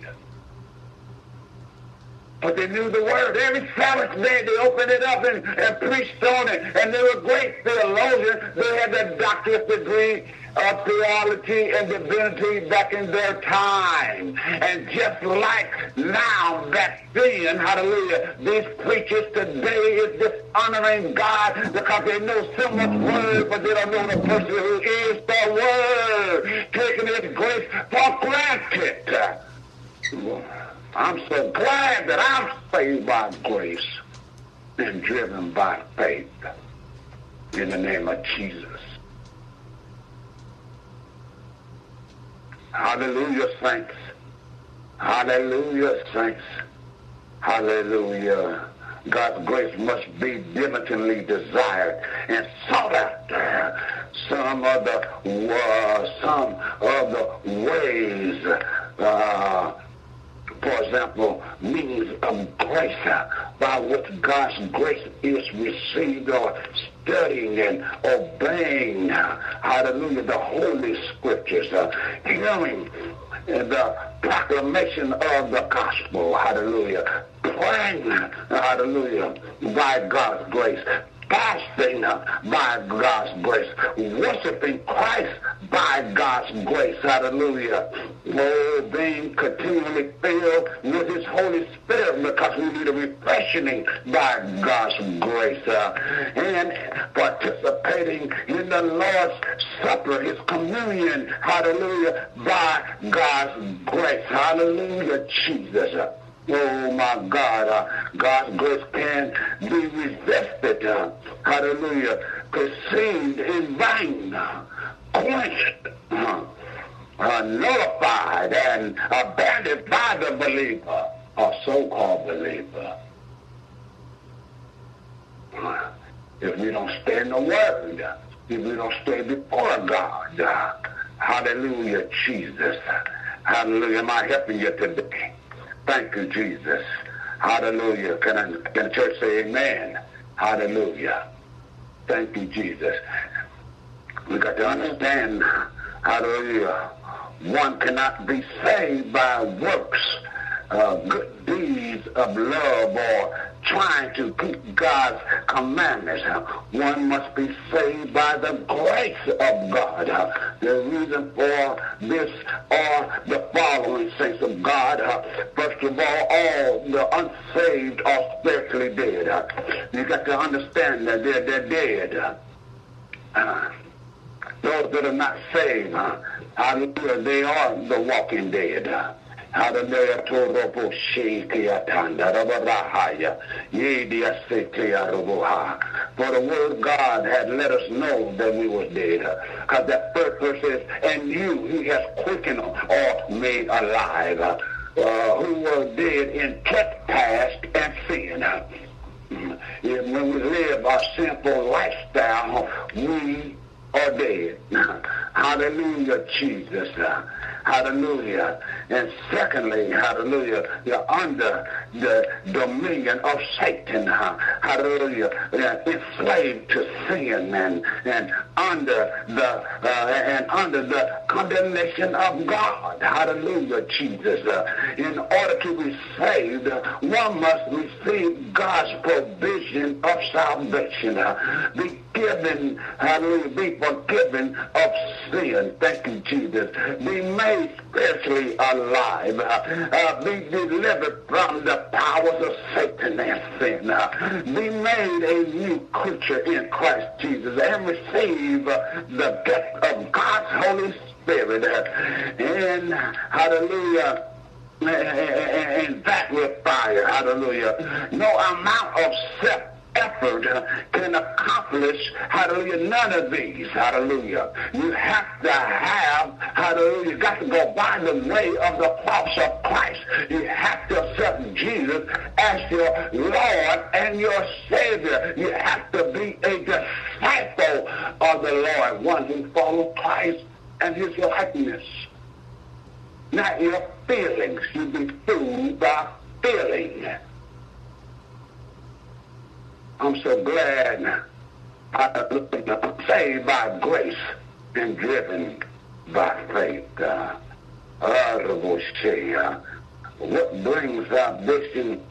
But they knew the word. Every Sabbath day they opened it up and, and preached on it. And they were great theologians. They had a doctorate degree of theology and divinity back in their time. And just like now, that sin, hallelujah, these preachers today is dishonoring God because they know so much word, but they don't know the person who is the word, taking his grace for granted. I'm so glad that I'm saved by grace and driven by faith in the name of Jesus. Hallelujah, saints. Hallelujah, saints. Hallelujah. God's grace must be diligently desired and sought after. Some of the uh, some of the ways uh, for example, means of grace by which God's grace is received or studying and obeying, hallelujah, the Holy Scriptures, uh, hearing the proclamation of the gospel, hallelujah, praying, hallelujah, by God's grace, fasting by God's grace, worshiping Christ by God's grace. Hallelujah. Oh, being continually filled with His Holy Spirit because we need a refreshing by God's grace. Uh, and participating in the Lord's Supper, His communion. Hallelujah. By God's grace. Hallelujah, Jesus. Oh my God, uh, God's grace can be resisted. Uh, hallelujah. Perceived in vain, uh, quenched, uh, uh, nullified, and abandoned by the believer, or so-called believer. Uh, if we don't stay in the Word, if we don't stay before God, uh, hallelujah, Jesus. Hallelujah. Am I helping you today? Thank you, Jesus. Hallelujah. Can, I, can the church say amen? Hallelujah. Thank you, Jesus. We got to understand, hallelujah, one cannot be saved by works, uh, good deeds of love or trying to keep God's commandments. One must be saved by the grace of God. The reason for this are the following saints of God. First of all, all the unsaved are spiritually dead. You got to understand that they're, they're dead. Those that are not saved, they are the walking dead. Hallelujah. Torobo Shekia Tanda Rabarahaya. Yedia Sekia Roboha. For the word God had let us know that we were dead. Because that first verse says, and you he has quickened or made alive. Uh, who were dead in trespass and sin. When we live a simple lifestyle, we are dead. Hallelujah, Jesus. Hallelujah. And secondly, hallelujah, you're under the dominion of Satan. Hallelujah. enslaved to sin and, and under the uh, and under the condemnation of God. Hallelujah, Jesus. In order to be saved, one must receive God's provision of salvation. Be given, hallelujah, be forgiven of sin. Thank you, Jesus. Be made spiritually alive. Uh, be delivered from the powers of Satan and sin. Uh, be made a new creature in Christ Jesus and receive uh, the gift of God's Holy Spirit. And hallelujah and that with fire. Hallelujah. No amount of self effort uh, can accomplish, hallelujah, none of these, hallelujah. You have to have, hallelujah, you got to go by the way of the cross of Christ. You have to accept Jesus as your Lord and your Savior. You have to be a disciple of the Lord, one who follows Christ and his likeness. Not your feelings. You be fooled by feeling. I'm so glad I'm saved by grace and driven by faith. Uh, what brings salvation?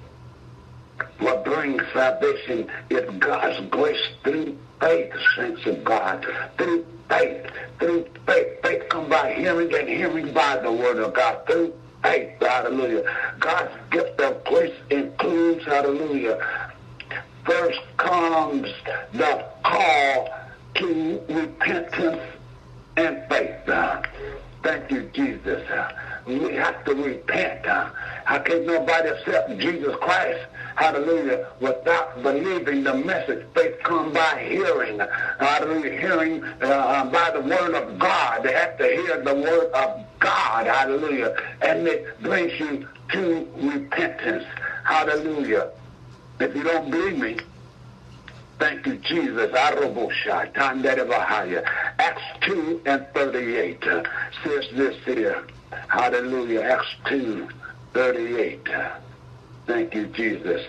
What brings salvation is God's grace through faith, saints of God. Through faith, through faith. Faith come by hearing and hearing by the word of God. Through faith, hallelujah. God's gift of grace includes, hallelujah, first comes the call to repentance and faith. Uh, thank you, Jesus. Uh, we have to repent. Uh, how can nobody accept Jesus Christ? Hallelujah. Without believing the message, faith comes by hearing. Hallelujah. Hearing uh, by the word of God. They have to hear the word of God. Hallelujah. And it brings you to repentance. Hallelujah. If you don't believe me, thank you, Jesus. Arabosha, time that of a higher. Acts 2 and 38 uh, says this here. Hallelujah. Acts 2, 38. Thank you, Jesus.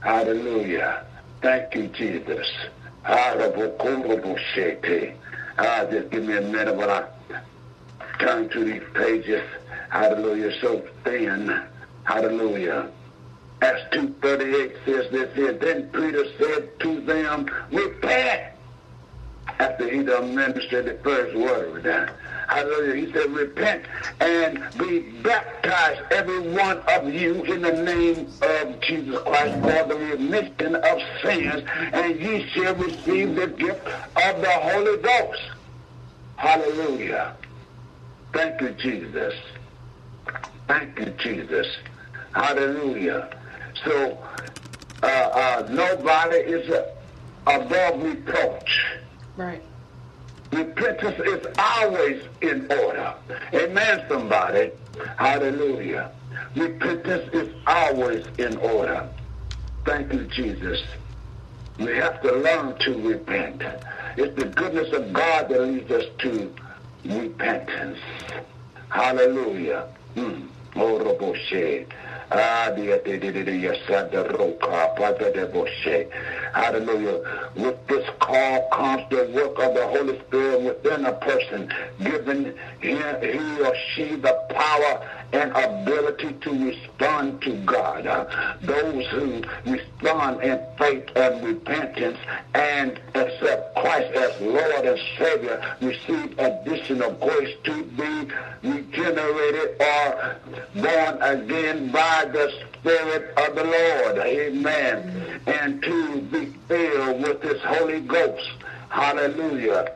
Hallelujah. Thank you, Jesus. Ah, just give me a minute when I turn to these pages. Hallelujah. So thin. Hallelujah. Acts 2.38 says this here. Then Peter said to them, repent. After he done ministered the first word. Hallelujah. He said, repent and be baptized, every one of you, in the name of Jesus Christ for the remission of sins, and ye shall receive the gift of the Holy Ghost. Hallelujah. Thank you, Jesus. Thank you, Jesus. Hallelujah. So uh, uh, nobody is uh, above reproach. Right. Repentance is always in order. Amen, somebody. Hallelujah. Repentance is always in order. Thank you, Jesus. We have to learn to repent. It's the goodness of God that leads us to repentance. Hallelujah. Hmm. Hallelujah. With this call comes the work of the Holy Spirit within a person, giving he or she the power and ability to respond to God. Uh, those who respond in faith and repentance and accept Christ as Lord and Savior receive additional grace to be regenerated or born again by the Spirit of the Lord. Amen. And to be filled with His Holy Ghost. Hallelujah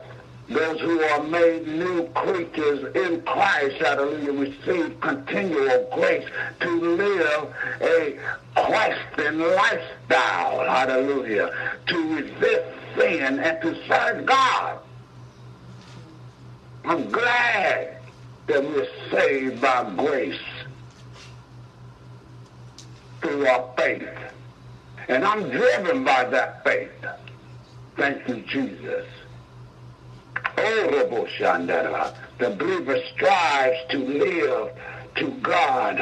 those who are made new creatures in Christ, hallelujah, receive continual grace to live a Christian lifestyle, hallelujah, to resist sin and to serve God. I'm glad that we're saved by grace through our faith. And I'm driven by that faith. Thank you, Jesus. The believer strives to live to God,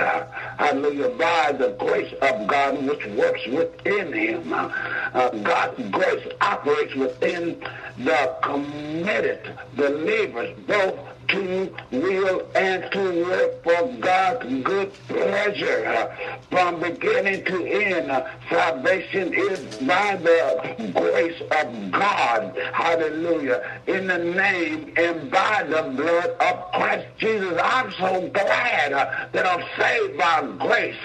hallelujah, by the grace of God which works within him. Uh, God's grace operates within the committed believers, both to will and to work for God's good pleasure. From beginning to end, salvation is by the grace of God. Hallelujah. In the name and by the blood of Christ Jesus. I'm so glad that I'm saved by grace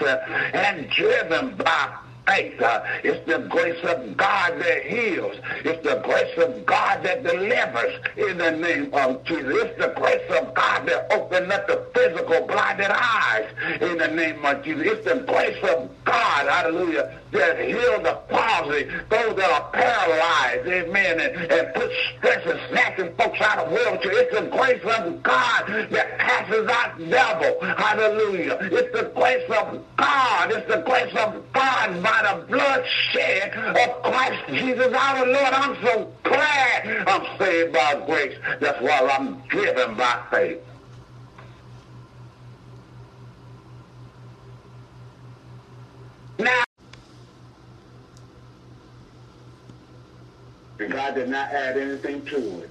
and driven by Uh, it's the grace of God that heals. It's the grace of God that delivers in the name of Jesus. It's the grace of God that opens up the physical blinded eyes in the name of Jesus. It's the grace of God, hallelujah, that heal the palsy, those that are paralyzed, amen, and, and put stress and snatching folks out of wheelchair. It's the grace of God that passes out devil. Hallelujah. It's the grace of God. It's the grace of God by the blood shed of Christ Jesus our Lord. I'm so glad I'm saved by grace. That's why I'm driven by faith. Now, and God did not add anything to it.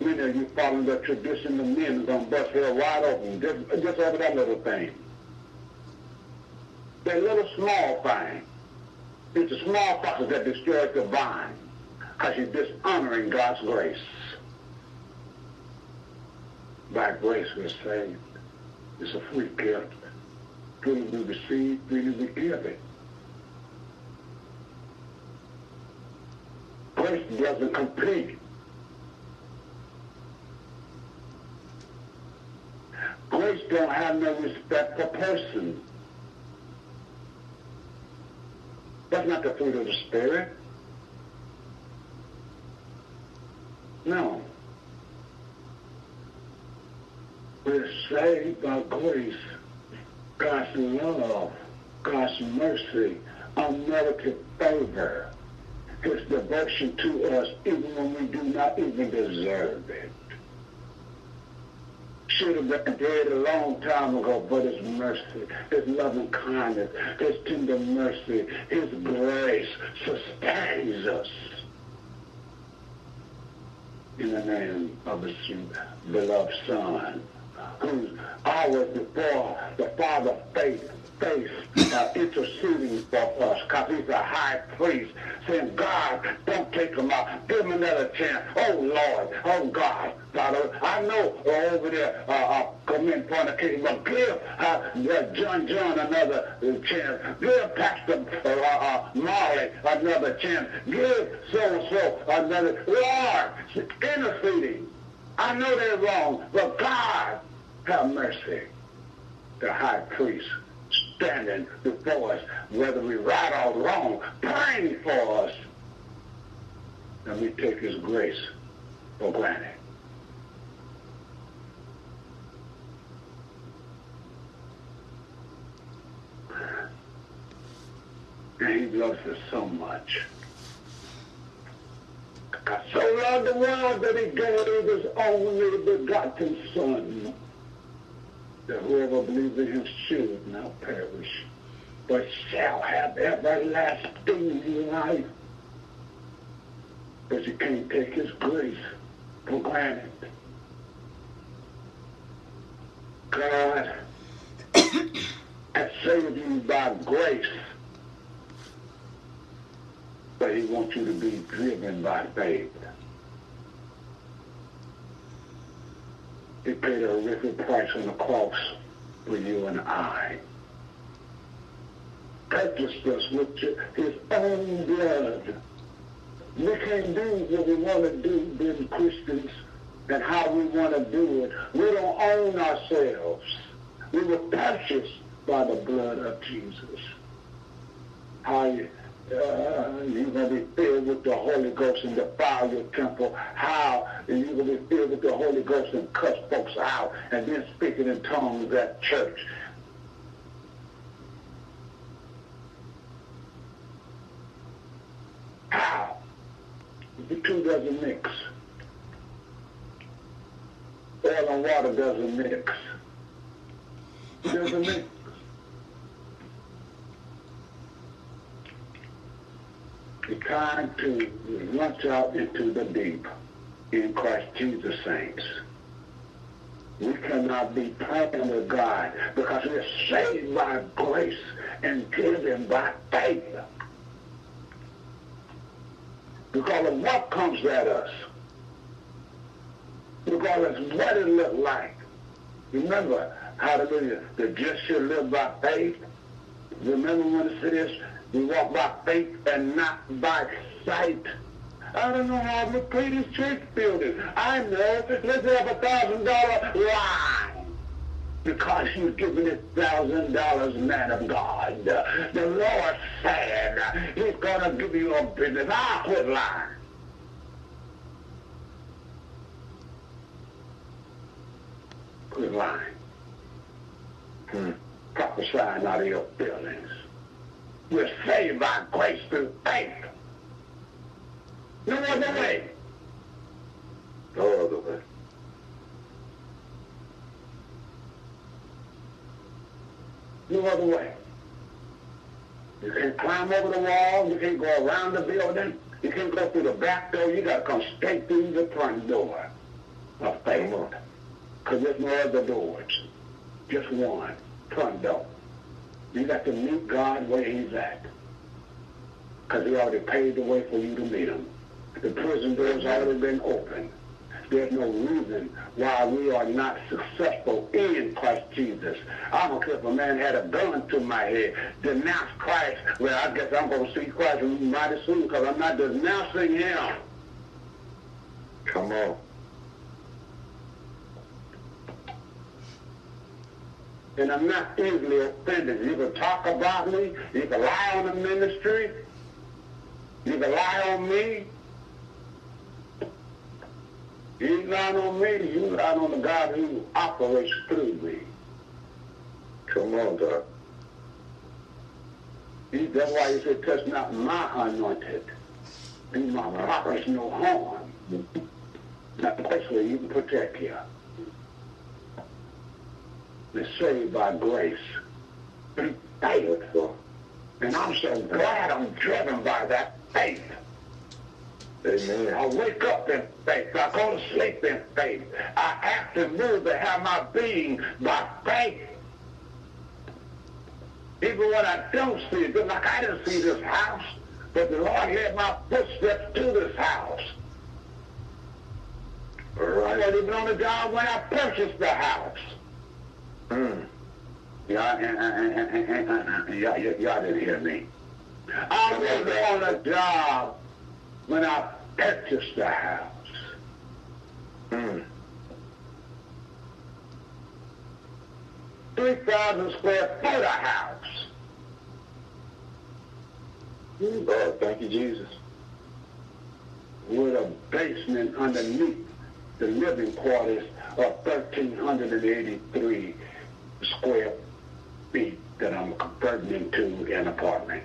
Many of you following the tradition of men is going to bust hell wide open just, just over that little thing. That little small thing. It's the small foxes that destroys the vine because you're dishonoring God's grace. By grace we're saved. It's a free gift. Freely we receive, freely we give it. Grace doesn't compete. Grace don't have no respect for person. That's not the fruit of the Spirit. No. We're saved by grace. God's love, God's mercy, unmerited favor, His devotion to us even when we do not even deserve it. Should have been dead a long time ago, but His mercy, His loving kindness, His tender mercy, His grace sustains us. In the name of His beloved Son, who's always before the Father faith, face uh, interceding for us because he's a high priest saying, God, don't take him out. Give him another chance. Oh, Lord. Oh, God. Father, I know uh, over there uh, uh, commit fornication, but give uh, uh, John John another chance. Give Pastor uh, uh, Marley another chance. Give so-and-so another. Lord, interceding. I know they're wrong, but God, have mercy. The high priest standing before us, whether we right or wrong, praying for us. And we take his grace for granted. And he loves us so much. God so loved the world that he gave his only begotten Son that whoever believes in him should not perish, but shall have everlasting life. But you can't take his grace for granted. God has saved you by grace, but he wants you to be driven by faith. He paid a horrific price on the cross for you and I. Purchased us with his own blood. We can't do what we want to do being Christians and how we want to do it. We don't own ourselves. We were purchased by the blood of Jesus. How you're going to be filled with the Holy Ghost and defile your temple. How you're going to be filled with the Holy Ghost and cuss folks out and then speaking in tongues at church. How? The two doesn't mix. Oil and water doesn't mix. It doesn't mix. Time to launch out into the deep in Christ Jesus, saints. We cannot be playing with God because we're saved by grace and given by faith. Because of what comes at us. Because of what it look like. Remember, hallelujah, the just shall live by faith. Remember when it says, we walk by faith and not by sight. I don't know how to pay this church building. I know. Let's have a thousand dollar line. because you've given it thousand dollars, man of God. The Lord said He's gonna give you a business. I'll quit lying. Quit lying. Hmm. Prophesying out of your feelings. We're saved by grace through faith. No other way. No other way. No other way. You can't climb over the wall. You can't go around the building. You can't go through the back door. You got to come straight through the front door of faith. Because there's no other doors. Just one. Front door. You got to meet God where he's at. Because he already paved the way for you to meet him. The prison door's already been opened. There's no reason why we are not successful in Christ Jesus. I don't care if a man had a gun to my head, denounce Christ. Well, I guess I'm going to see Christ mighty soon because I'm not denouncing him. Come on. And I'm not easily offended. You can talk about me. You can lie on the ministry. You can lie on me. You lie on me, you lie on the God who operates through me. Come on, God. That's why he said, touch not my anointed. Do my prophets no harm. That's best way you can protect you. They're saved by grace. Thankful. And I'm so glad I'm driven by that faith. Amen. I wake up in faith. I go to sleep in faith. I act and move to have my being by faith. Even when I don't see it, like I didn't see this house, but the Lord led my footsteps to this house. Right. I wasn't even on the job when I purchased the house. Hmm. Y'all, y'all, y'all didn't hear me. I was on the job when I purchased the house. Hmm. 3,000 square foot of house. Oh, thank you, Jesus. With a basement underneath the living quarters of 1,383 square feet that I'm converting into an apartment.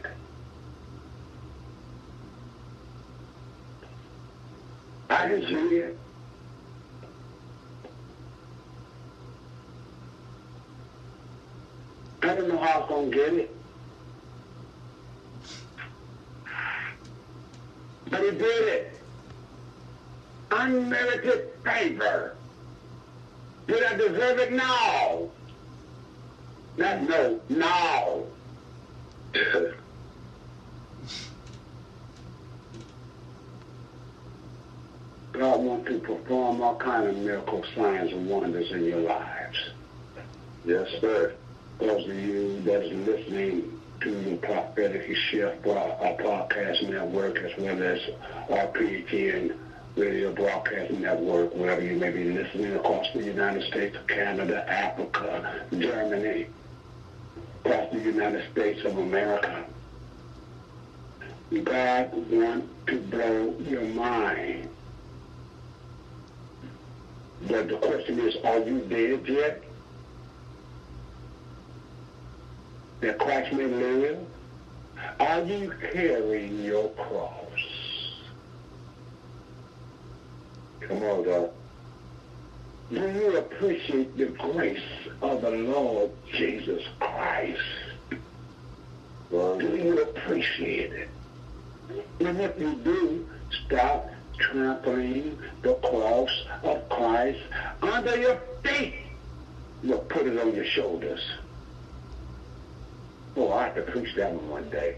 I can see it. I don't know how I'm going to get it. But he did it. Unmerited favor. Did I deserve it? No. Not no, no. God wants to perform all kind of miracle signs and wonders in your lives. Yes, sir. Those of you that's listening to the Prophetic Shift uh, podcast network as well as RPTN Radio Broadcast Network, wherever you may be listening across the United States, Canada, Africa, Germany, across the United States of America. God wants to blow your mind. But the question is, are you dead yet? That Christ may live? Are you carrying your cross? Come on, God. Do you appreciate the grace of the Lord Jesus Christ? Do you appreciate it? And if you do, stop trampling the cross of Christ under your feet. You'll put it on your shoulders. Oh, I have to preach that one one day.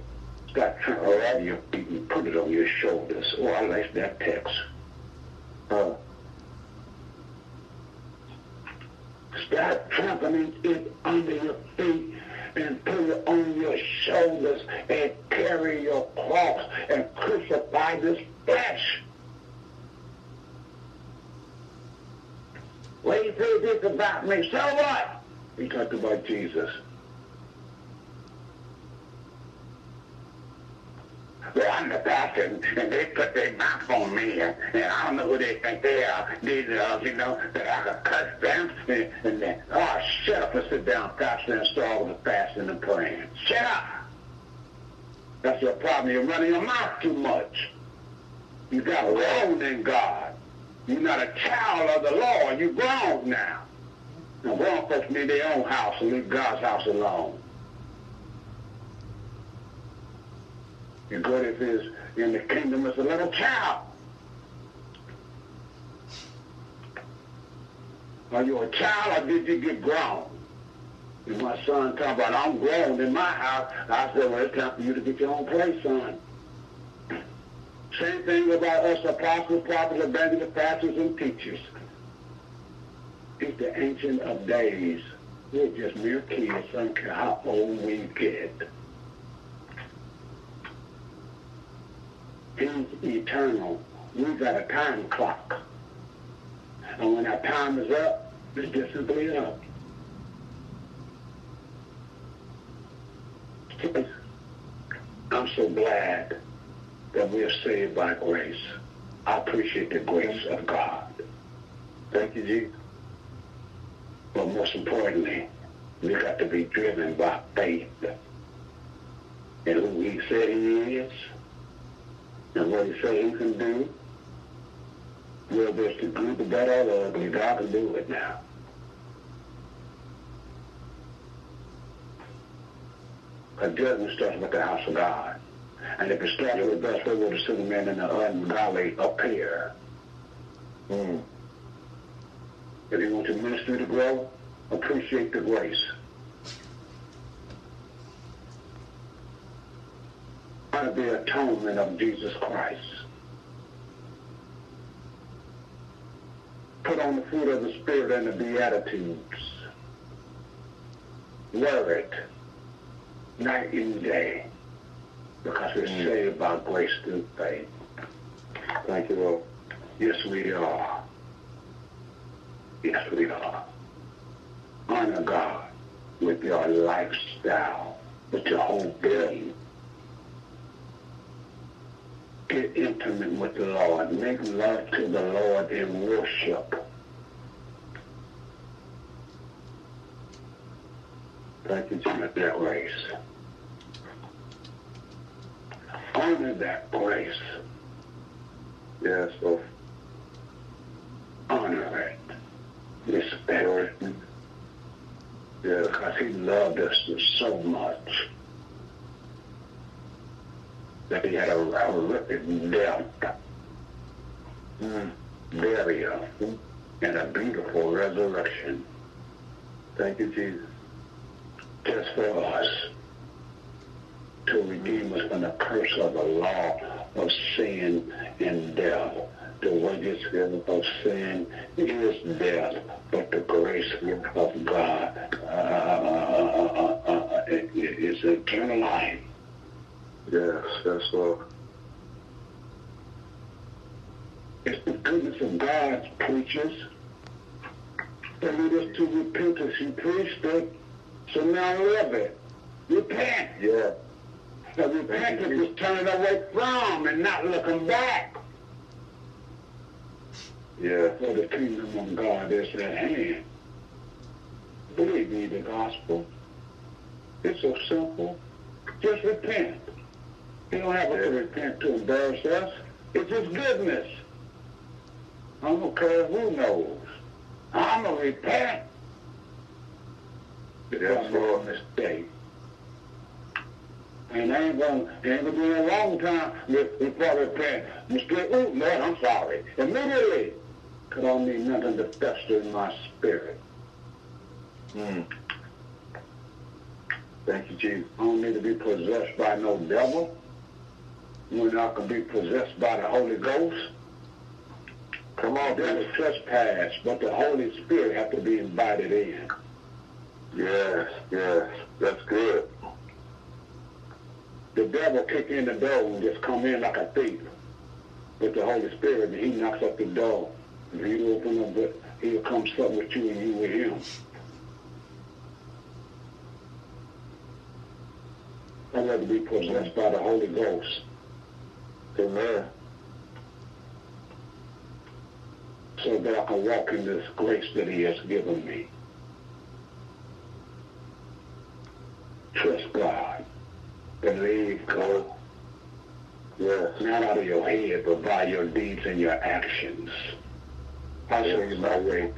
Stop trampling your feet and put it on your shoulders. Oh, I like that text. Huh. Start trampling it under your feet and put it on your shoulders and carry your cross and crucify this flesh. Well, you say this about me. So what? We talked about Jesus. I'm the pastor, and they put their mouth on me, and, I don't know who they think they are. These are, you know, that I could curse them, and, then, oh, shut up and sit down, pastor, and start with the fasting and praying. Shut up! That's your problem. You're running your mouth too much. You got grown in God. You're not a child of the Lord. You're grown now. Now, grown folks need their own house and leave God's house alone. You're good if is in the kingdom as a little child. Are you a child or did you get grown? And my son talking about, I'm grown in my house. I said, well, it's time for you to get your own place, son. Same thing about us apostles, prophets, evangelists, pastors, and teachers. It's the ancient of days. We're just mere kids. I don't care how old we get. He's eternal. We got a time clock. And when our time is up, it's just simply up. I'm so glad that we are saved by grace. I appreciate the grace of God. Thank you, Jesus. But most importantly, we got to be driven by faith in who he said he is and what he say he can do. Whether it's the good, the bad, or the ugly, God can do it now. A judgment starts with the house of God. And if it starts with us, where will the sinner man and the ungodly appear? Mm. If you want your ministry to grow, appreciate the grace. Honor the atonement of Jesus Christ. Put on the fruit of the Spirit and the Beatitudes. Wear it night and day because we're mm. saved by grace through faith. Thank you, Lord. Yes, we are. Yes, we are. Honor God with your lifestyle, with your whole being. Get intimate with the Lord. Make love to the Lord in worship. Thank you, Jesus. that grace. Honor that grace. Yes, Lord. Honor it. Respect it. Yes. because he loved us so much that he had a horrific death, burial, and a beautiful resurrection Thank you, Jesus. just for us to redeem us from the curse of the law of sin and death. The wages of sin is death, but the grace of God uh, uh, uh, uh, is eternal life. Yes, yes, Lord. It's the goodness of God's preachers that lead us to repentance. He preached it, so now live it. Repent. Yeah. The repentance is turning away from and not looking back. Yeah. For the kingdom of God is at hand. Believe me, the gospel. It's so simple. Just repent. You don't have to repent to embarrass us. It's His goodness. I don't care who knows. I'm going to repent. Yes, Lord. a mistake. And I ain't going to, ain't to be a long time before I repent. Mistake, oh, Lord, I'm sorry. Immediately. Because I don't need nothing to fester in my spirit. Mm. Thank you, Jesus. I don't need to be possessed by no devil. You're not going to be possessed by the Holy Ghost. Come on, that is trespass, but the Holy Spirit have to be invited in. Yes, yes, that's good. The devil kick in the door and just come in like a thief. But the Holy Spirit, he knocks up the door. If you open up, he'll come sup with you and you with him. I'd rather be possessed by the Holy Ghost. Amen. So that I can walk in this grace that He has given me. Trust God. Believe God. Yes. Not out of your head, but by your deeds and your actions. I'll show you my way.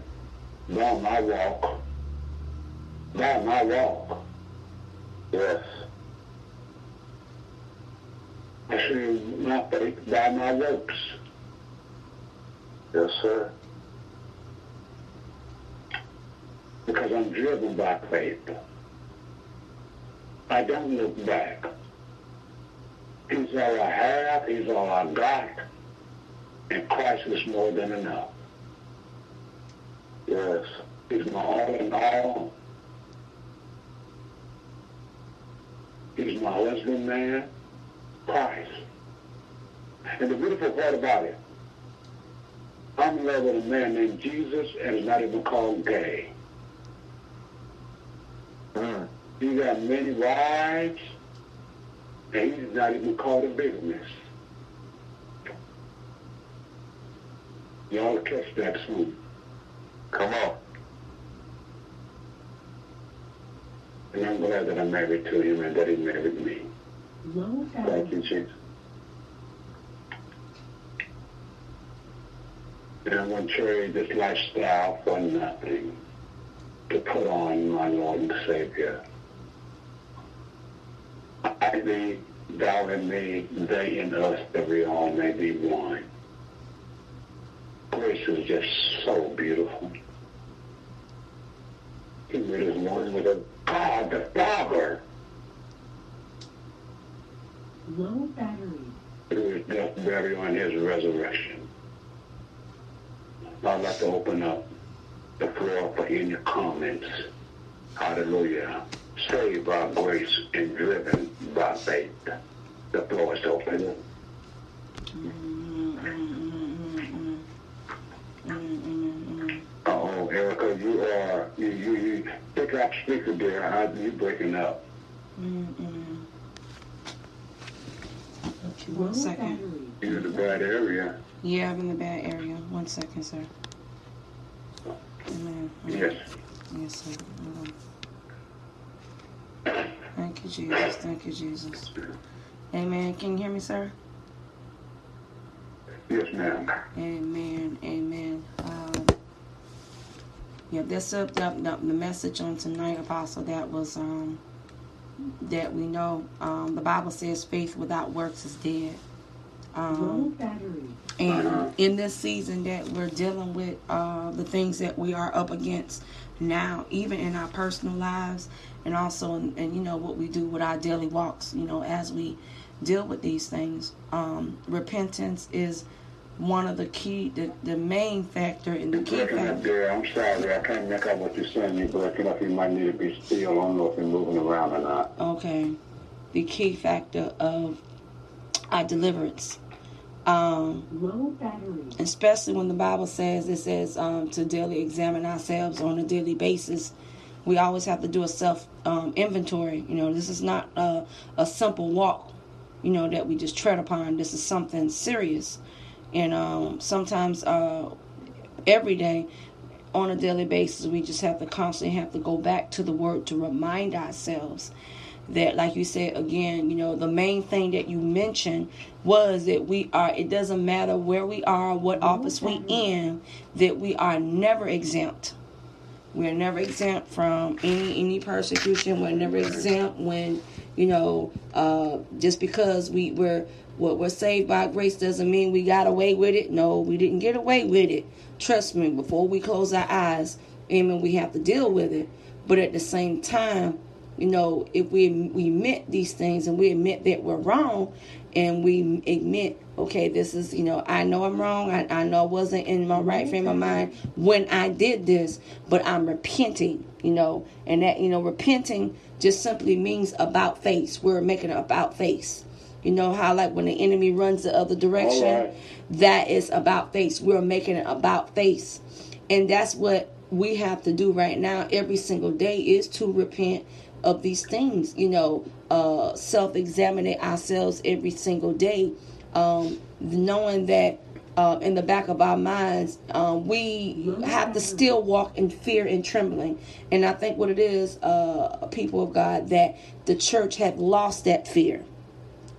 By my walk. By my walk. Yes. I you my faith by my works. Yes, sir. Because I'm driven by faith. I don't look back. He's all I have. He's all I got. And Christ is more than enough. Yes. He's my all in all. He's my husband, man. Christ. And the beautiful part about it, I'm in love with a man named Jesus and is not even called gay. Mm. He got many wives, and he's not even called a bigamist. Y'all catch that soon. Come on. And I'm glad that I'm married to him and that he married me. Thank you, Jesus. And going to trade this lifestyle for nothing to put on my Lord and Savior. I thee, thou and me, they in us, that we all may be one. Grace is just so beautiful. He made us one with a God the Father. Low battery. through his death, burial, and his resurrection. I'd like to open up the floor for any comments. Hallelujah. Saved by grace and driven by faith. The floor is open. Uh-oh, Erica, you are, you, you, you, pick up speaker there. How you breaking up? Low one second. You're in a bad area. Yeah, I'm in the bad area. One second, sir. Amen. Yes. Yes, sir. Thank you, Jesus. Thank you, Jesus. Amen. Can you hear me, sir? Yes, ma'am. Amen. Amen. Um, yeah, that's up the, the, the message on tonight, Apostle. That was um, that we know um, the Bible says faith without works is dead. Um, and in this season that we're dealing with uh, the things that we are up against now, even in our personal lives, and also in, and you know what we do with our daily walks. You know, as we deal with these things, um, repentance is one of the key, the, the main factor in the key factor. I'm sorry. I can't make out what you're saying. You're breaking up. You might need to be still. I don't know if you're moving around or not. Okay, the key factor of our deliverance. Um, especially when the Bible says it says um, to daily examine ourselves on a daily basis. We always have to do a self um, inventory. You know, this is not a, a simple walk. You know that we just tread upon. This is something serious, and um, sometimes uh, every day on a daily basis we just have to constantly have to go back to the word to remind ourselves that like you said again you know the main thing that you mentioned was that we are it doesn't matter where we are what office we in that we are never exempt. We're never exempt from any any persecution. We're never exempt when you know uh just because we were what we're saved by grace doesn't mean we got away with it no we didn't get away with it trust me before we close our eyes amen we have to deal with it but at the same time you know, if we we admit these things and we admit that we're wrong, and we admit, okay, this is, you know, I know I'm wrong. I, I know I wasn't in my right frame of mind when I did this, but I'm repenting, you know, and that, you know, repenting just simply means about face. We're making about face. You know how like when the enemy runs the other direction, right. that is about face. We're making it about face. And that's what we have to do right now every single day is to repent of these things. You know, uh, self-examining ourselves every single day, um, knowing that uh, in the back of our minds, um, we have to still walk in fear and trembling. And I think what it is, uh, people of God, that the church have lost that fear.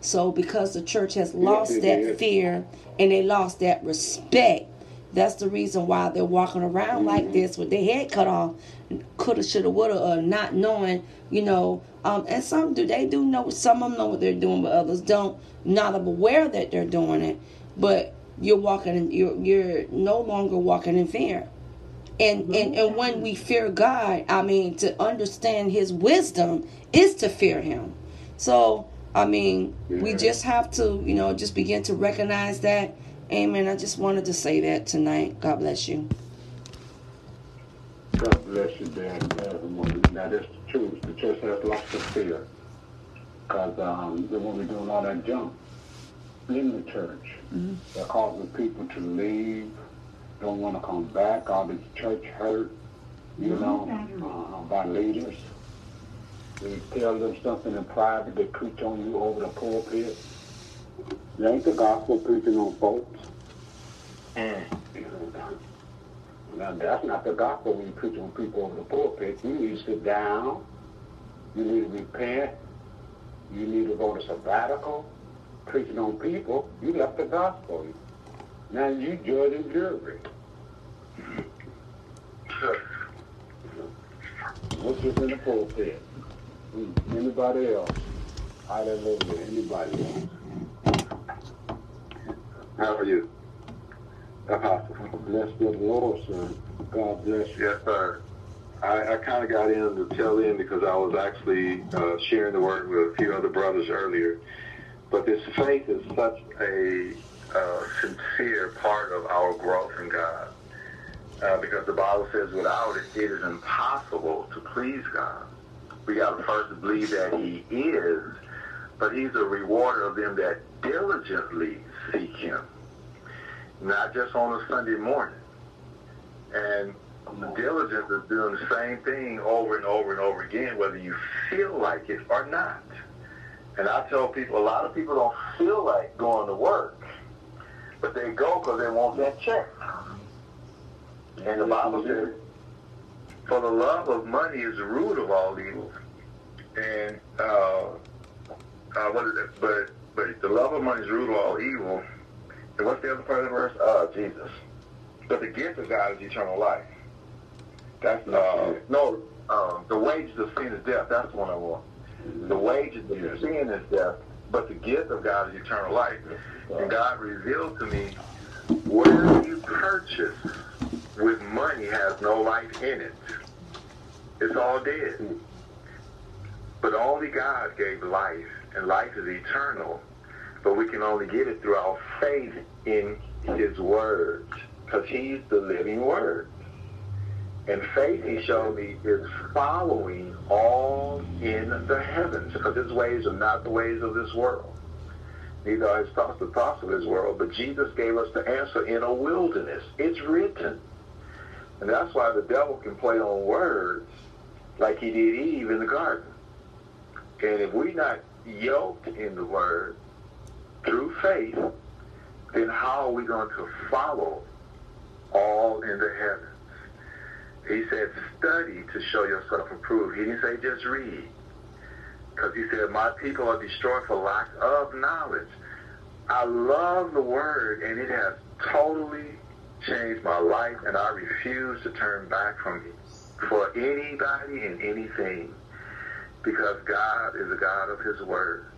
So because the church has lost that fear and they lost that respect, that's the reason why they're walking around like this with their head cut off, coulda, shoulda, woulda, or not knowing, you know. Um, and some do they do know some of them know what they're doing, but others don't. Not aware that they're doing it, but you're walking in, you're you're no longer walking in fear. And, and and when we fear God, I mean to understand his wisdom is to fear him. So I mean, we just have to, you know, just begin to recognize that. Amen. I just wanted to say that tonight. God bless you. God bless you, Dan. That is the truth. The church has lots of fear. Because um, they won't be doing all that junk in the church. Mm-hmm. They're causing people to leave, don't want to come back, all this church hurt, you know, uh, by leaders. They tell them something in private, they preach on you over the pulpit. It ain't the gospel preaching on folks. And now, that's not the gospel when you preach on people over the pulpit. You need to sit down. You need to repent. You need to go to sabbatical. Preaching on people, you left the gospel. Now you judge and jury. What's in the pulpit? Anybody else? Hallelujah. Anybody else? How are you? Apostle. Blessed be the Lord, sir. God bless you. Yes, sir. I, I kind of got in the tail end because I was actually uh, sharing the word with a few other brothers earlier. But this faith is such a uh, sincere part of our growth in God. Uh, because the Bible says without it, it is impossible to please God. We got to first believe that He is, but He's a rewarder of them that diligently seek Him, not just on a Sunday morning. And diligence is doing the same thing over and over and over again, whether you feel like it or not. And I tell people, a lot of people don't feel like going to work, but they go because they want that check. And the Bible says, for the love of money is the root of all evil. And, uh, uh, what is it? But, but the love of money is the root of all evil. And what's the other part of the verse? Uh, Jesus. But the gift of God is eternal life. That's, uh, no, uh, the wages of sin is death. That's the one I want. The wages of sin is death, but the gift of God is eternal life. And God revealed to me, where you purchase with money has no life in it. It's all dead. But only God gave life, and life is eternal. But we can only get it through our faith in His Word, because He's the living Word. And faith, he showed me, is following all in the heavens, because his ways are not the ways of this world. Neither are his thoughts the thoughts of this world. But Jesus gave us the answer in a wilderness. It's written. And that's why the devil can play on words like he did Eve in the garden. And if we're not yoked in the word through faith, then how are we going to follow all in the heavens? He said, study to show yourself approved. He didn't say just read. Because he said, my people are destroyed for lack of knowledge. I love the word, and it has totally changed my life, and I refuse to turn back from it for anybody and anything. Because God is a God of his word.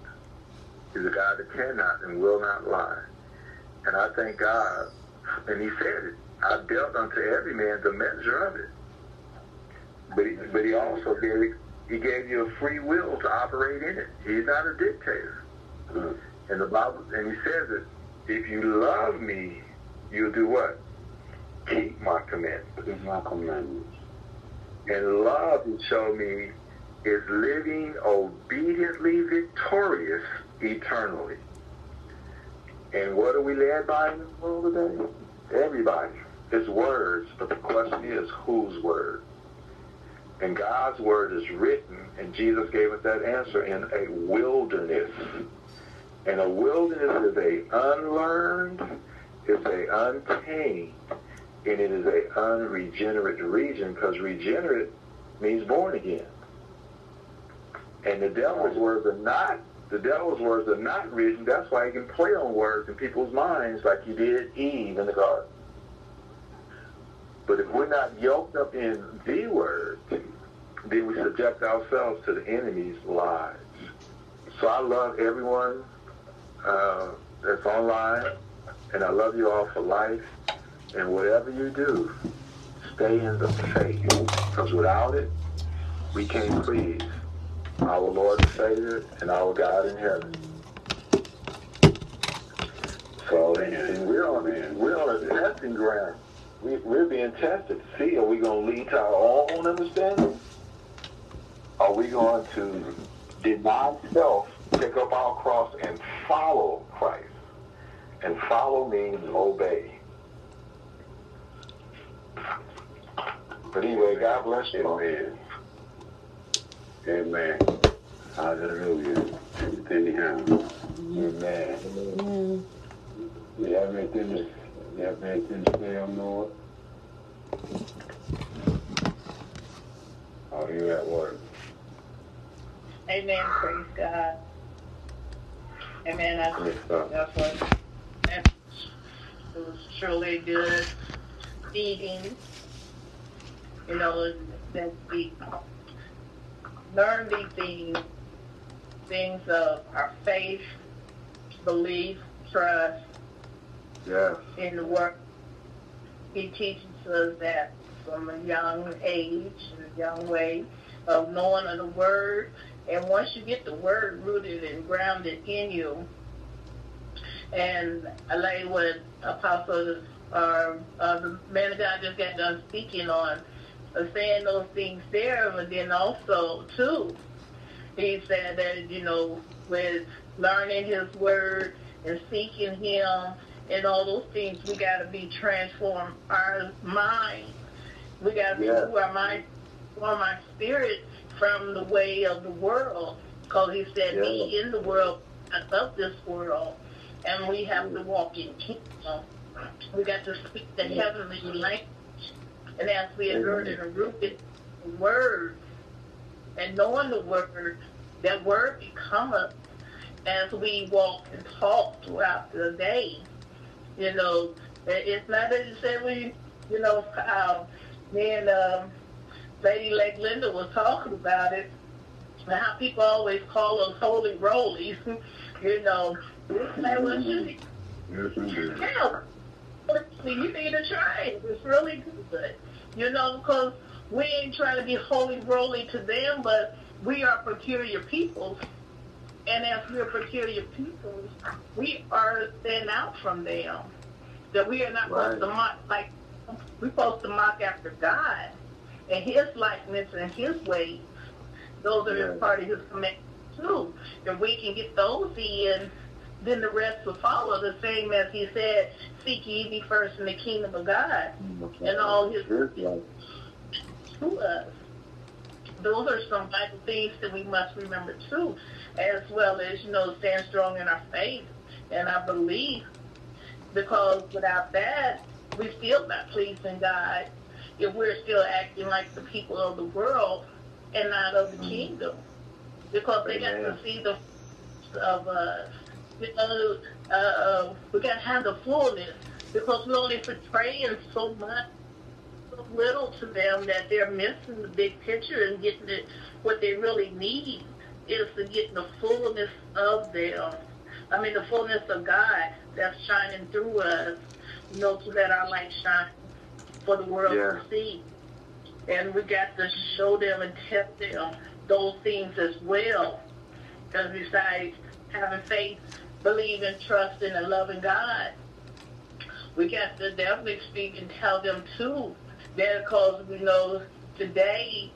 He's a God that cannot and will not lie. And I thank God, and he said it, I dealt unto every man the measure of it. But he, but he also gave he gave you a free will to operate in it. He's not a dictator. Mm. And the Bible and he says that if you love me, you'll do what? Keep my commandments. Keep my commandments. And love, he showed me, is living obediently victorious eternally. And what are we led by in this world today? Everybody. It's words, but the question is, whose word? And God's word is written, and Jesus gave us that answer in a wilderness. And a wilderness is a unlearned, it's a untamed, and it is a unregenerate region because regenerate means born again. And the devil's words are not the devil's words are not written. That's why he can play on words in people's minds like he did Eve in the garden. But if we're not yoked up in the word, then we subject ourselves to the enemy's lies. So I love everyone uh, that's online, and I love you all for life. And whatever you do, stay in the faith, because without it, we can't please our Lord and Savior and our God in heaven. So, and we're on we're on a testing ground. We, we're being tested see are we going to lead to our own understanding? Are we going to deny self, pick up our cross, and follow Christ? And follow means obey. But anyway, God bless you. Amen. Amen. Hallelujah. Anyhow. Amen. You have anything to, you have anything to say on Lord? Are you at work? Amen. Praise God. Amen. I, Yes, that's what it was truly good feeding. You know, that we learn these things, things of our faith, belief, trust Yes. in the work. He teaches us that from a young age, a young way of knowing of the word. And once you get the word rooted and grounded in you, and I like what Apostle or uh, the man of God just got done speaking on, uh, saying those things there, but then also too, he said that you know with learning His word and seeking Him and all those things, we got to be transformed our mind. We got to Yeah. renew our mind, transform our spirit from the way of the world. Because He said, Yeah. "Be in the world, not of this world," and we have to walk in kingdom. We got to speak the heavenly language, and as we are and rooted the word, and knowing the word, that word become us as we walk and talk throughout the day. You know, it's not necessarily, you know, how me and um, Lady Lake Linda was talking about it, and how people always call us holy rollies. you know, it's like, well, you, Yes, need to try it. It's really good. You know, because we ain't trying to be holy roly to them, but we are peculiar peoples. And as we're peculiar peoples, we are stand out from them. That we are not supposed to mock like we're supposed to mock after God and His likeness and His ways. Those are Yeah. part of His commandments too. If we can get those in, then the rest will follow. The same as He said, "Seek ye me first in the kingdom of God and all His to us." Those are some vital things that we must remember too, as well as you know, stand strong in our faith and our belief. Because without that, we still not pleasing God if we're still acting like the people of the world and not of the kingdom. Because they got to see the of us. Know, uh, we got to have the fullness because we're only portraying so much, so little to them that they're missing the big picture and getting it, what they really need is to get the fullness of them. I mean, the fullness of God that's shining through us, you know, to let our light shine for the world Yeah. to see. And we got to show them and tell them those things as well. Because besides having faith, trusting, and loving God, we got to definitely speak and tell them too. Because we know today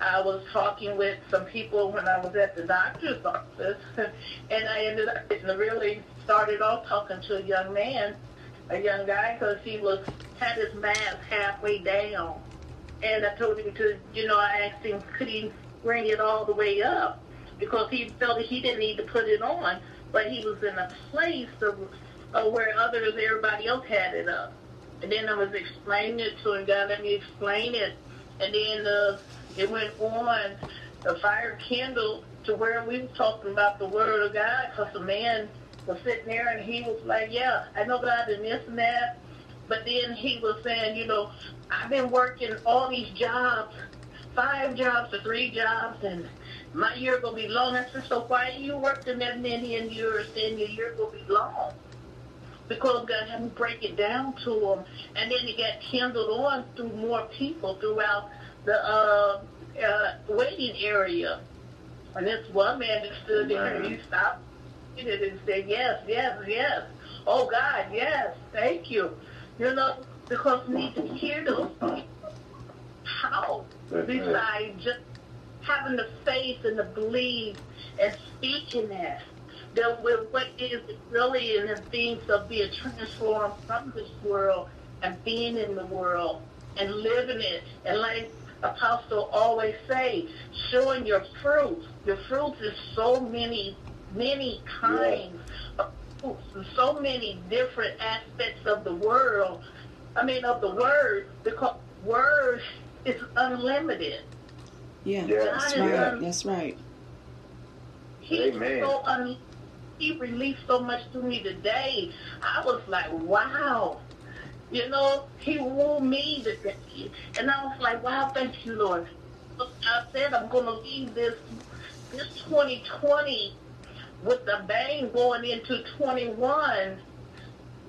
I was talking with some people when I was at the doctor's office, and I ended up really started off talking to a young man, a young guy, because he was had his mask halfway down, and I told him to, you know, I asked him could he bring it all the way up? Because he felt that he didn't need to put it on, but he was in a place of, of where others, everybody else had it up. And then I was explaining it to him. God let me explain it, and then uh, it went on. The fire kindled to where we were talking about the word of God because the man was sitting there and he was like, yeah, I know God and this and that. But then he was saying, you know, I've been working all these jobs, five jobs or three jobs, and my year to be long. I said, so why are you working that many and your year to be long? Because God had me break it down to him. And then it got kindled on through more people throughout the uh, uh, waiting area. And this one man just stood there and he stopped and said, yes, yes, yes. Oh, God, yes, thank you. You know, because we need to hear those people. How? Besides just having the faith and the belief and speaking that. That with what is really in the things of being transformed from this world and being in the world and living it. And like Apostle always say, showing your fruit. Your fruit is so many, many kinds of fruits and so many different aspects of the world. I mean, of the word, because word is unlimited. Yeah, Yeah. that's God right. un- That's right. He Amen. so un- he released so much to me today. I was like, wow. You know, he wooed me today. And I was like, wow, thank you, Lord. I said I'm going to leave this this 2020 with the bang going into 21,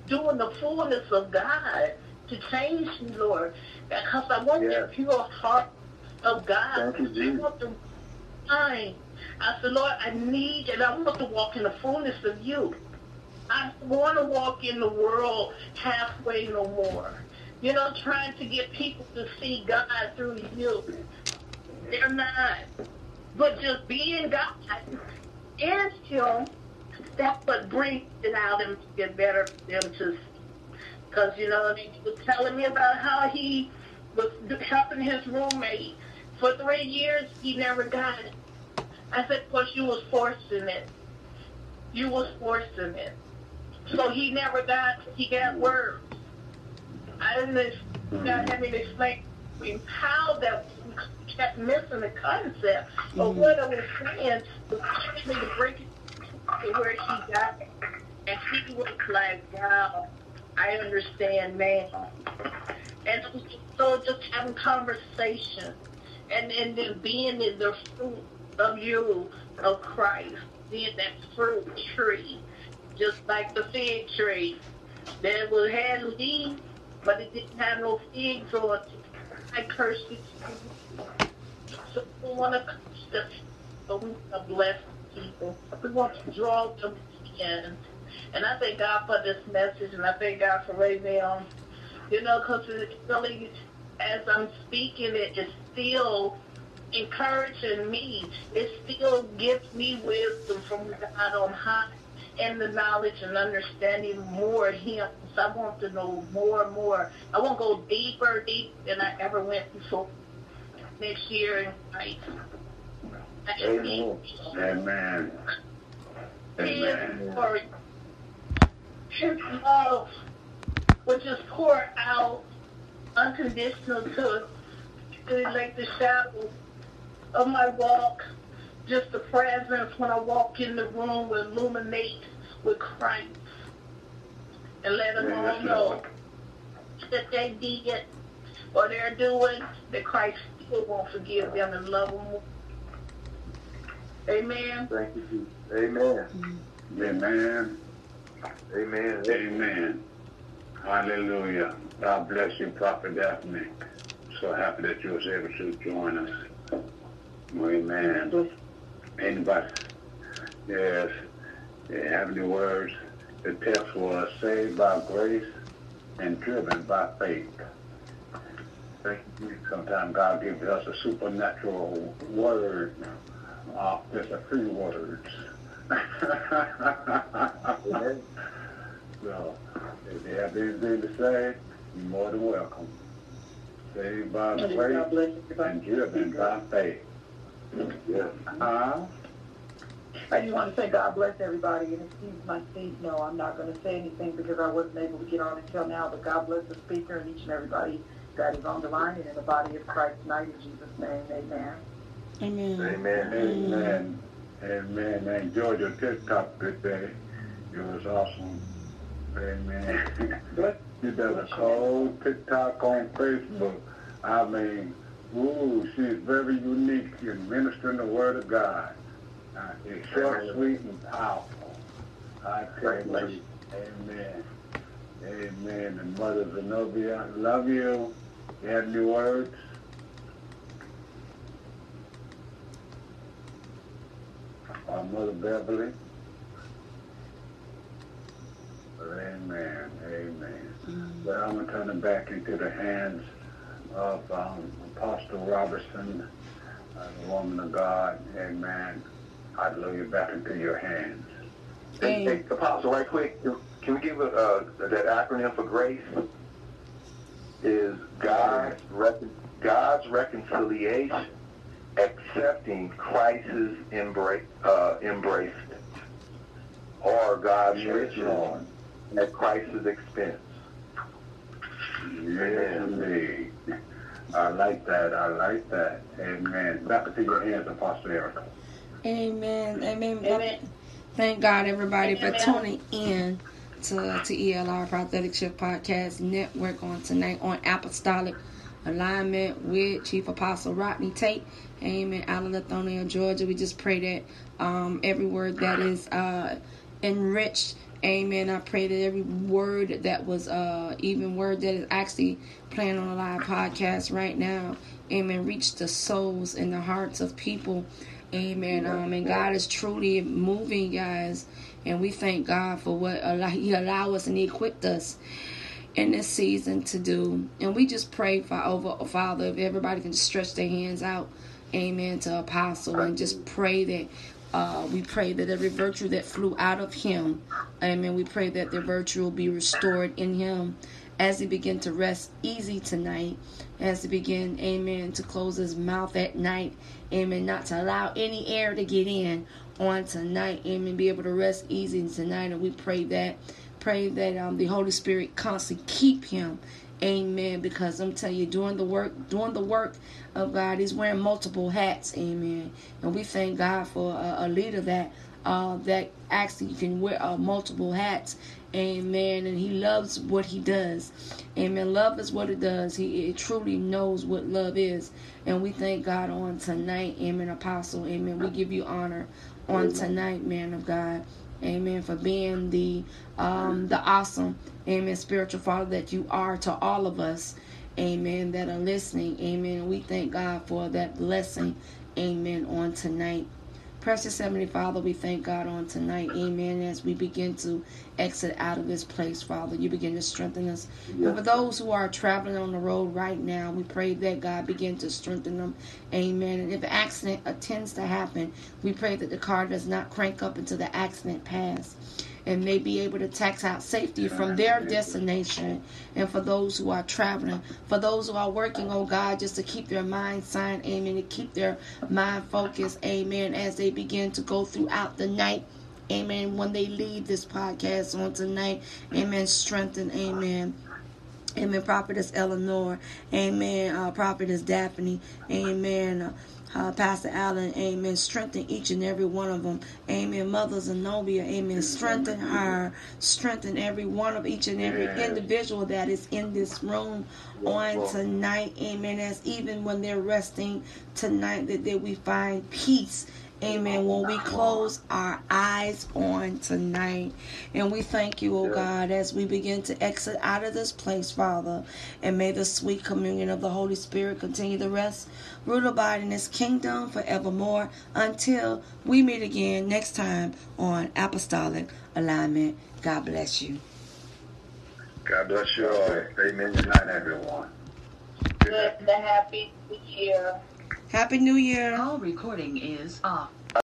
doing the fullness of God to change me, Lord. Because I want Yes. that pure heart of God. Thank you, I want the mind. I said, Lord, I need and I want to walk in the fullness of you. I want to walk in the world halfway no more. You know, trying to get people to see God through you. They're not. But just being God and Him, that's what brings it out and it better for them to because, you know, he was telling me about how he was helping his roommate. For three years, he never got it. I said, because you was forcing it. You was forcing it. So he never got, he got words. I didn't, had me to explain how that we kept missing the concept of mm-hmm. what I was saying was trying to break it to where he got it. And he was like, wow, I understand now. And so just having conversation and, and then being in the fruit of you, of Christ, being that fruit tree, just like the fig tree that was had leaves, but it didn't have no figs on it. I cursed it. So we want to curse but we want to bless people. We want to draw them in. And I thank God for this message, and I thank God for Raven. You know, because it really, as I'm speaking it, it's still encouraging me. It still gives me wisdom from God on high and the knowledge and understanding more of Him. So I want to know more and more. I want to go deeper, deeper than I ever went before. Next year in Christ. I just Amen. Amen. His Amen. Glory, His love, which is poured out unconditional to, to like the shadow of my walk. Just the presence when I walk in the room will illuminate with Christ and let them all know Lord. that they did what they're doing, that Christ still won't forgive them and love them more. Amen. Thank you, Jesus. Amen. Mm. Amen. Amen. Amen. Hallelujah. God bless you, Prophet Daphne. So happy that you was able to join us. Amen. Anybody? Yes. You have any words? The text was saved by grace and driven by faith. Thank you, Jesus. Sometimes God gives us a supernatural word, uh, just a few words. Amen. so, if you have anything to say, you're more than welcome. saved by God grace bless everybody. and driven by faith. Yes. Huh? I just want to say God bless everybody and excuse my speech. No, I'm not going to say anything because I wasn't able to get on until now. But God bless the speaker and each and everybody that is on the line and in the body of Christ tonight. In Jesus' name, amen. Amen. Amen. Amen. Amen. I enjoyed your TikTok today. It was awesome. Amen. you done a cold TikTok on Facebook. I mean, ooh, she's very unique in ministering the word of God. Uh, it's short, sweet, and powerful. I tell you, amen. Amen. And Mother Zenobia, love you. You have any words? Our Mother Beverly. Amen. Amen. But I'm going to turn it back into the hands of um, Apostle Robertson, uh, the woman of God. Amen. I Hallelujah. Back into your hands. Hey, hey, Apostle, right quick, can we give a, uh, that acronym for grace? Is God's recon- God's reconciliation accepting Christ's embrace, uh, embraced, or God's Yes, riches Lord. at Christ's expense? Yes, indeed. I like that. I like that. Amen. Back into your hands, Apostle Erica. Amen. Amen. Amen. Thank God, everybody, for tuning in to, to ELR Prophetic Shift Podcast Network on tonight on Apostolic Alignment with Chief Apostle Rodney Tate. Amen. Out of Lithonia, Georgia. We just pray that um, every word that is uh, enriched. Amen. I pray that every word that was, uh, even word that is actually playing on a live podcast right now, amen, reach the souls and the hearts of people. Amen. Um, and God is truly moving, guys. And we thank God for what He allowed us and He equipped us in this season to do. And we just pray for over Father, if everybody can just stretch their hands out, Amen, to Apostle, and just pray that. Uh, we pray that every virtue that flew out of him, amen. We pray that the virtue will be restored in him as he begin to rest easy tonight, as he begin, amen, to close his mouth at night, amen, not to allow any air to get in on tonight, amen, be able to rest easy tonight. And we pray that, pray that um, the Holy Spirit constantly keep him, amen, because I'm telling you, doing the work, doing the work of God, he's wearing multiple hats, amen. And we thank God for a, a leader that uh, that actually can wear uh, multiple hats. Amen. And he loves what he does. Amen. Love is what it does. He it truly knows what love is. And we thank God on tonight. Amen. Apostle. Amen. We give you honor on tonight, man of God. Amen. For being the um the awesome, amen, spiritual father that you are to all of us. Amen. That are listening. Amen. We thank God for that blessing. Amen. On tonight. Precious Heavenly Father, we thank God on tonight. Amen. As we begin to exit out of this place, Father, you begin to strengthen us. And for those who are traveling on the road right now, we pray that God begin to strengthen them. Amen. And if an accident attends to happen, we pray that the car does not crank up until the accident pass and may be able to tax out safety from their destination. And for those who are traveling, for those who are working, oh God, just to keep their mind signed, amen, to keep their mind focused, amen, as they begin to go throughout the night. Amen. When they leave this podcast on tonight, amen. Strengthen, amen. Amen. Prophetess Eleanor. Amen. Uh, Prophetess Daphne. Amen. Uh, uh, Pastor Allen, amen. Strengthen each and every one of them. Amen. Mother Zenobia, amen. Strengthen her. Strengthen every one of each and every individual that is in this room on tonight. Amen. As even when they're resting tonight, that, that we find peace. Amen. When we close our eyes on tonight. And we thank you, oh God, as we begin to exit out of this place, Father. And may the sweet communion of the Holy Spirit continue to rest, root abide in this kingdom forevermore until we meet again next time on Apostolic Alignment. God bless you. God bless you all. Amen. Good night, everyone. Good and a happy new year. Happy New Year. All recording is off.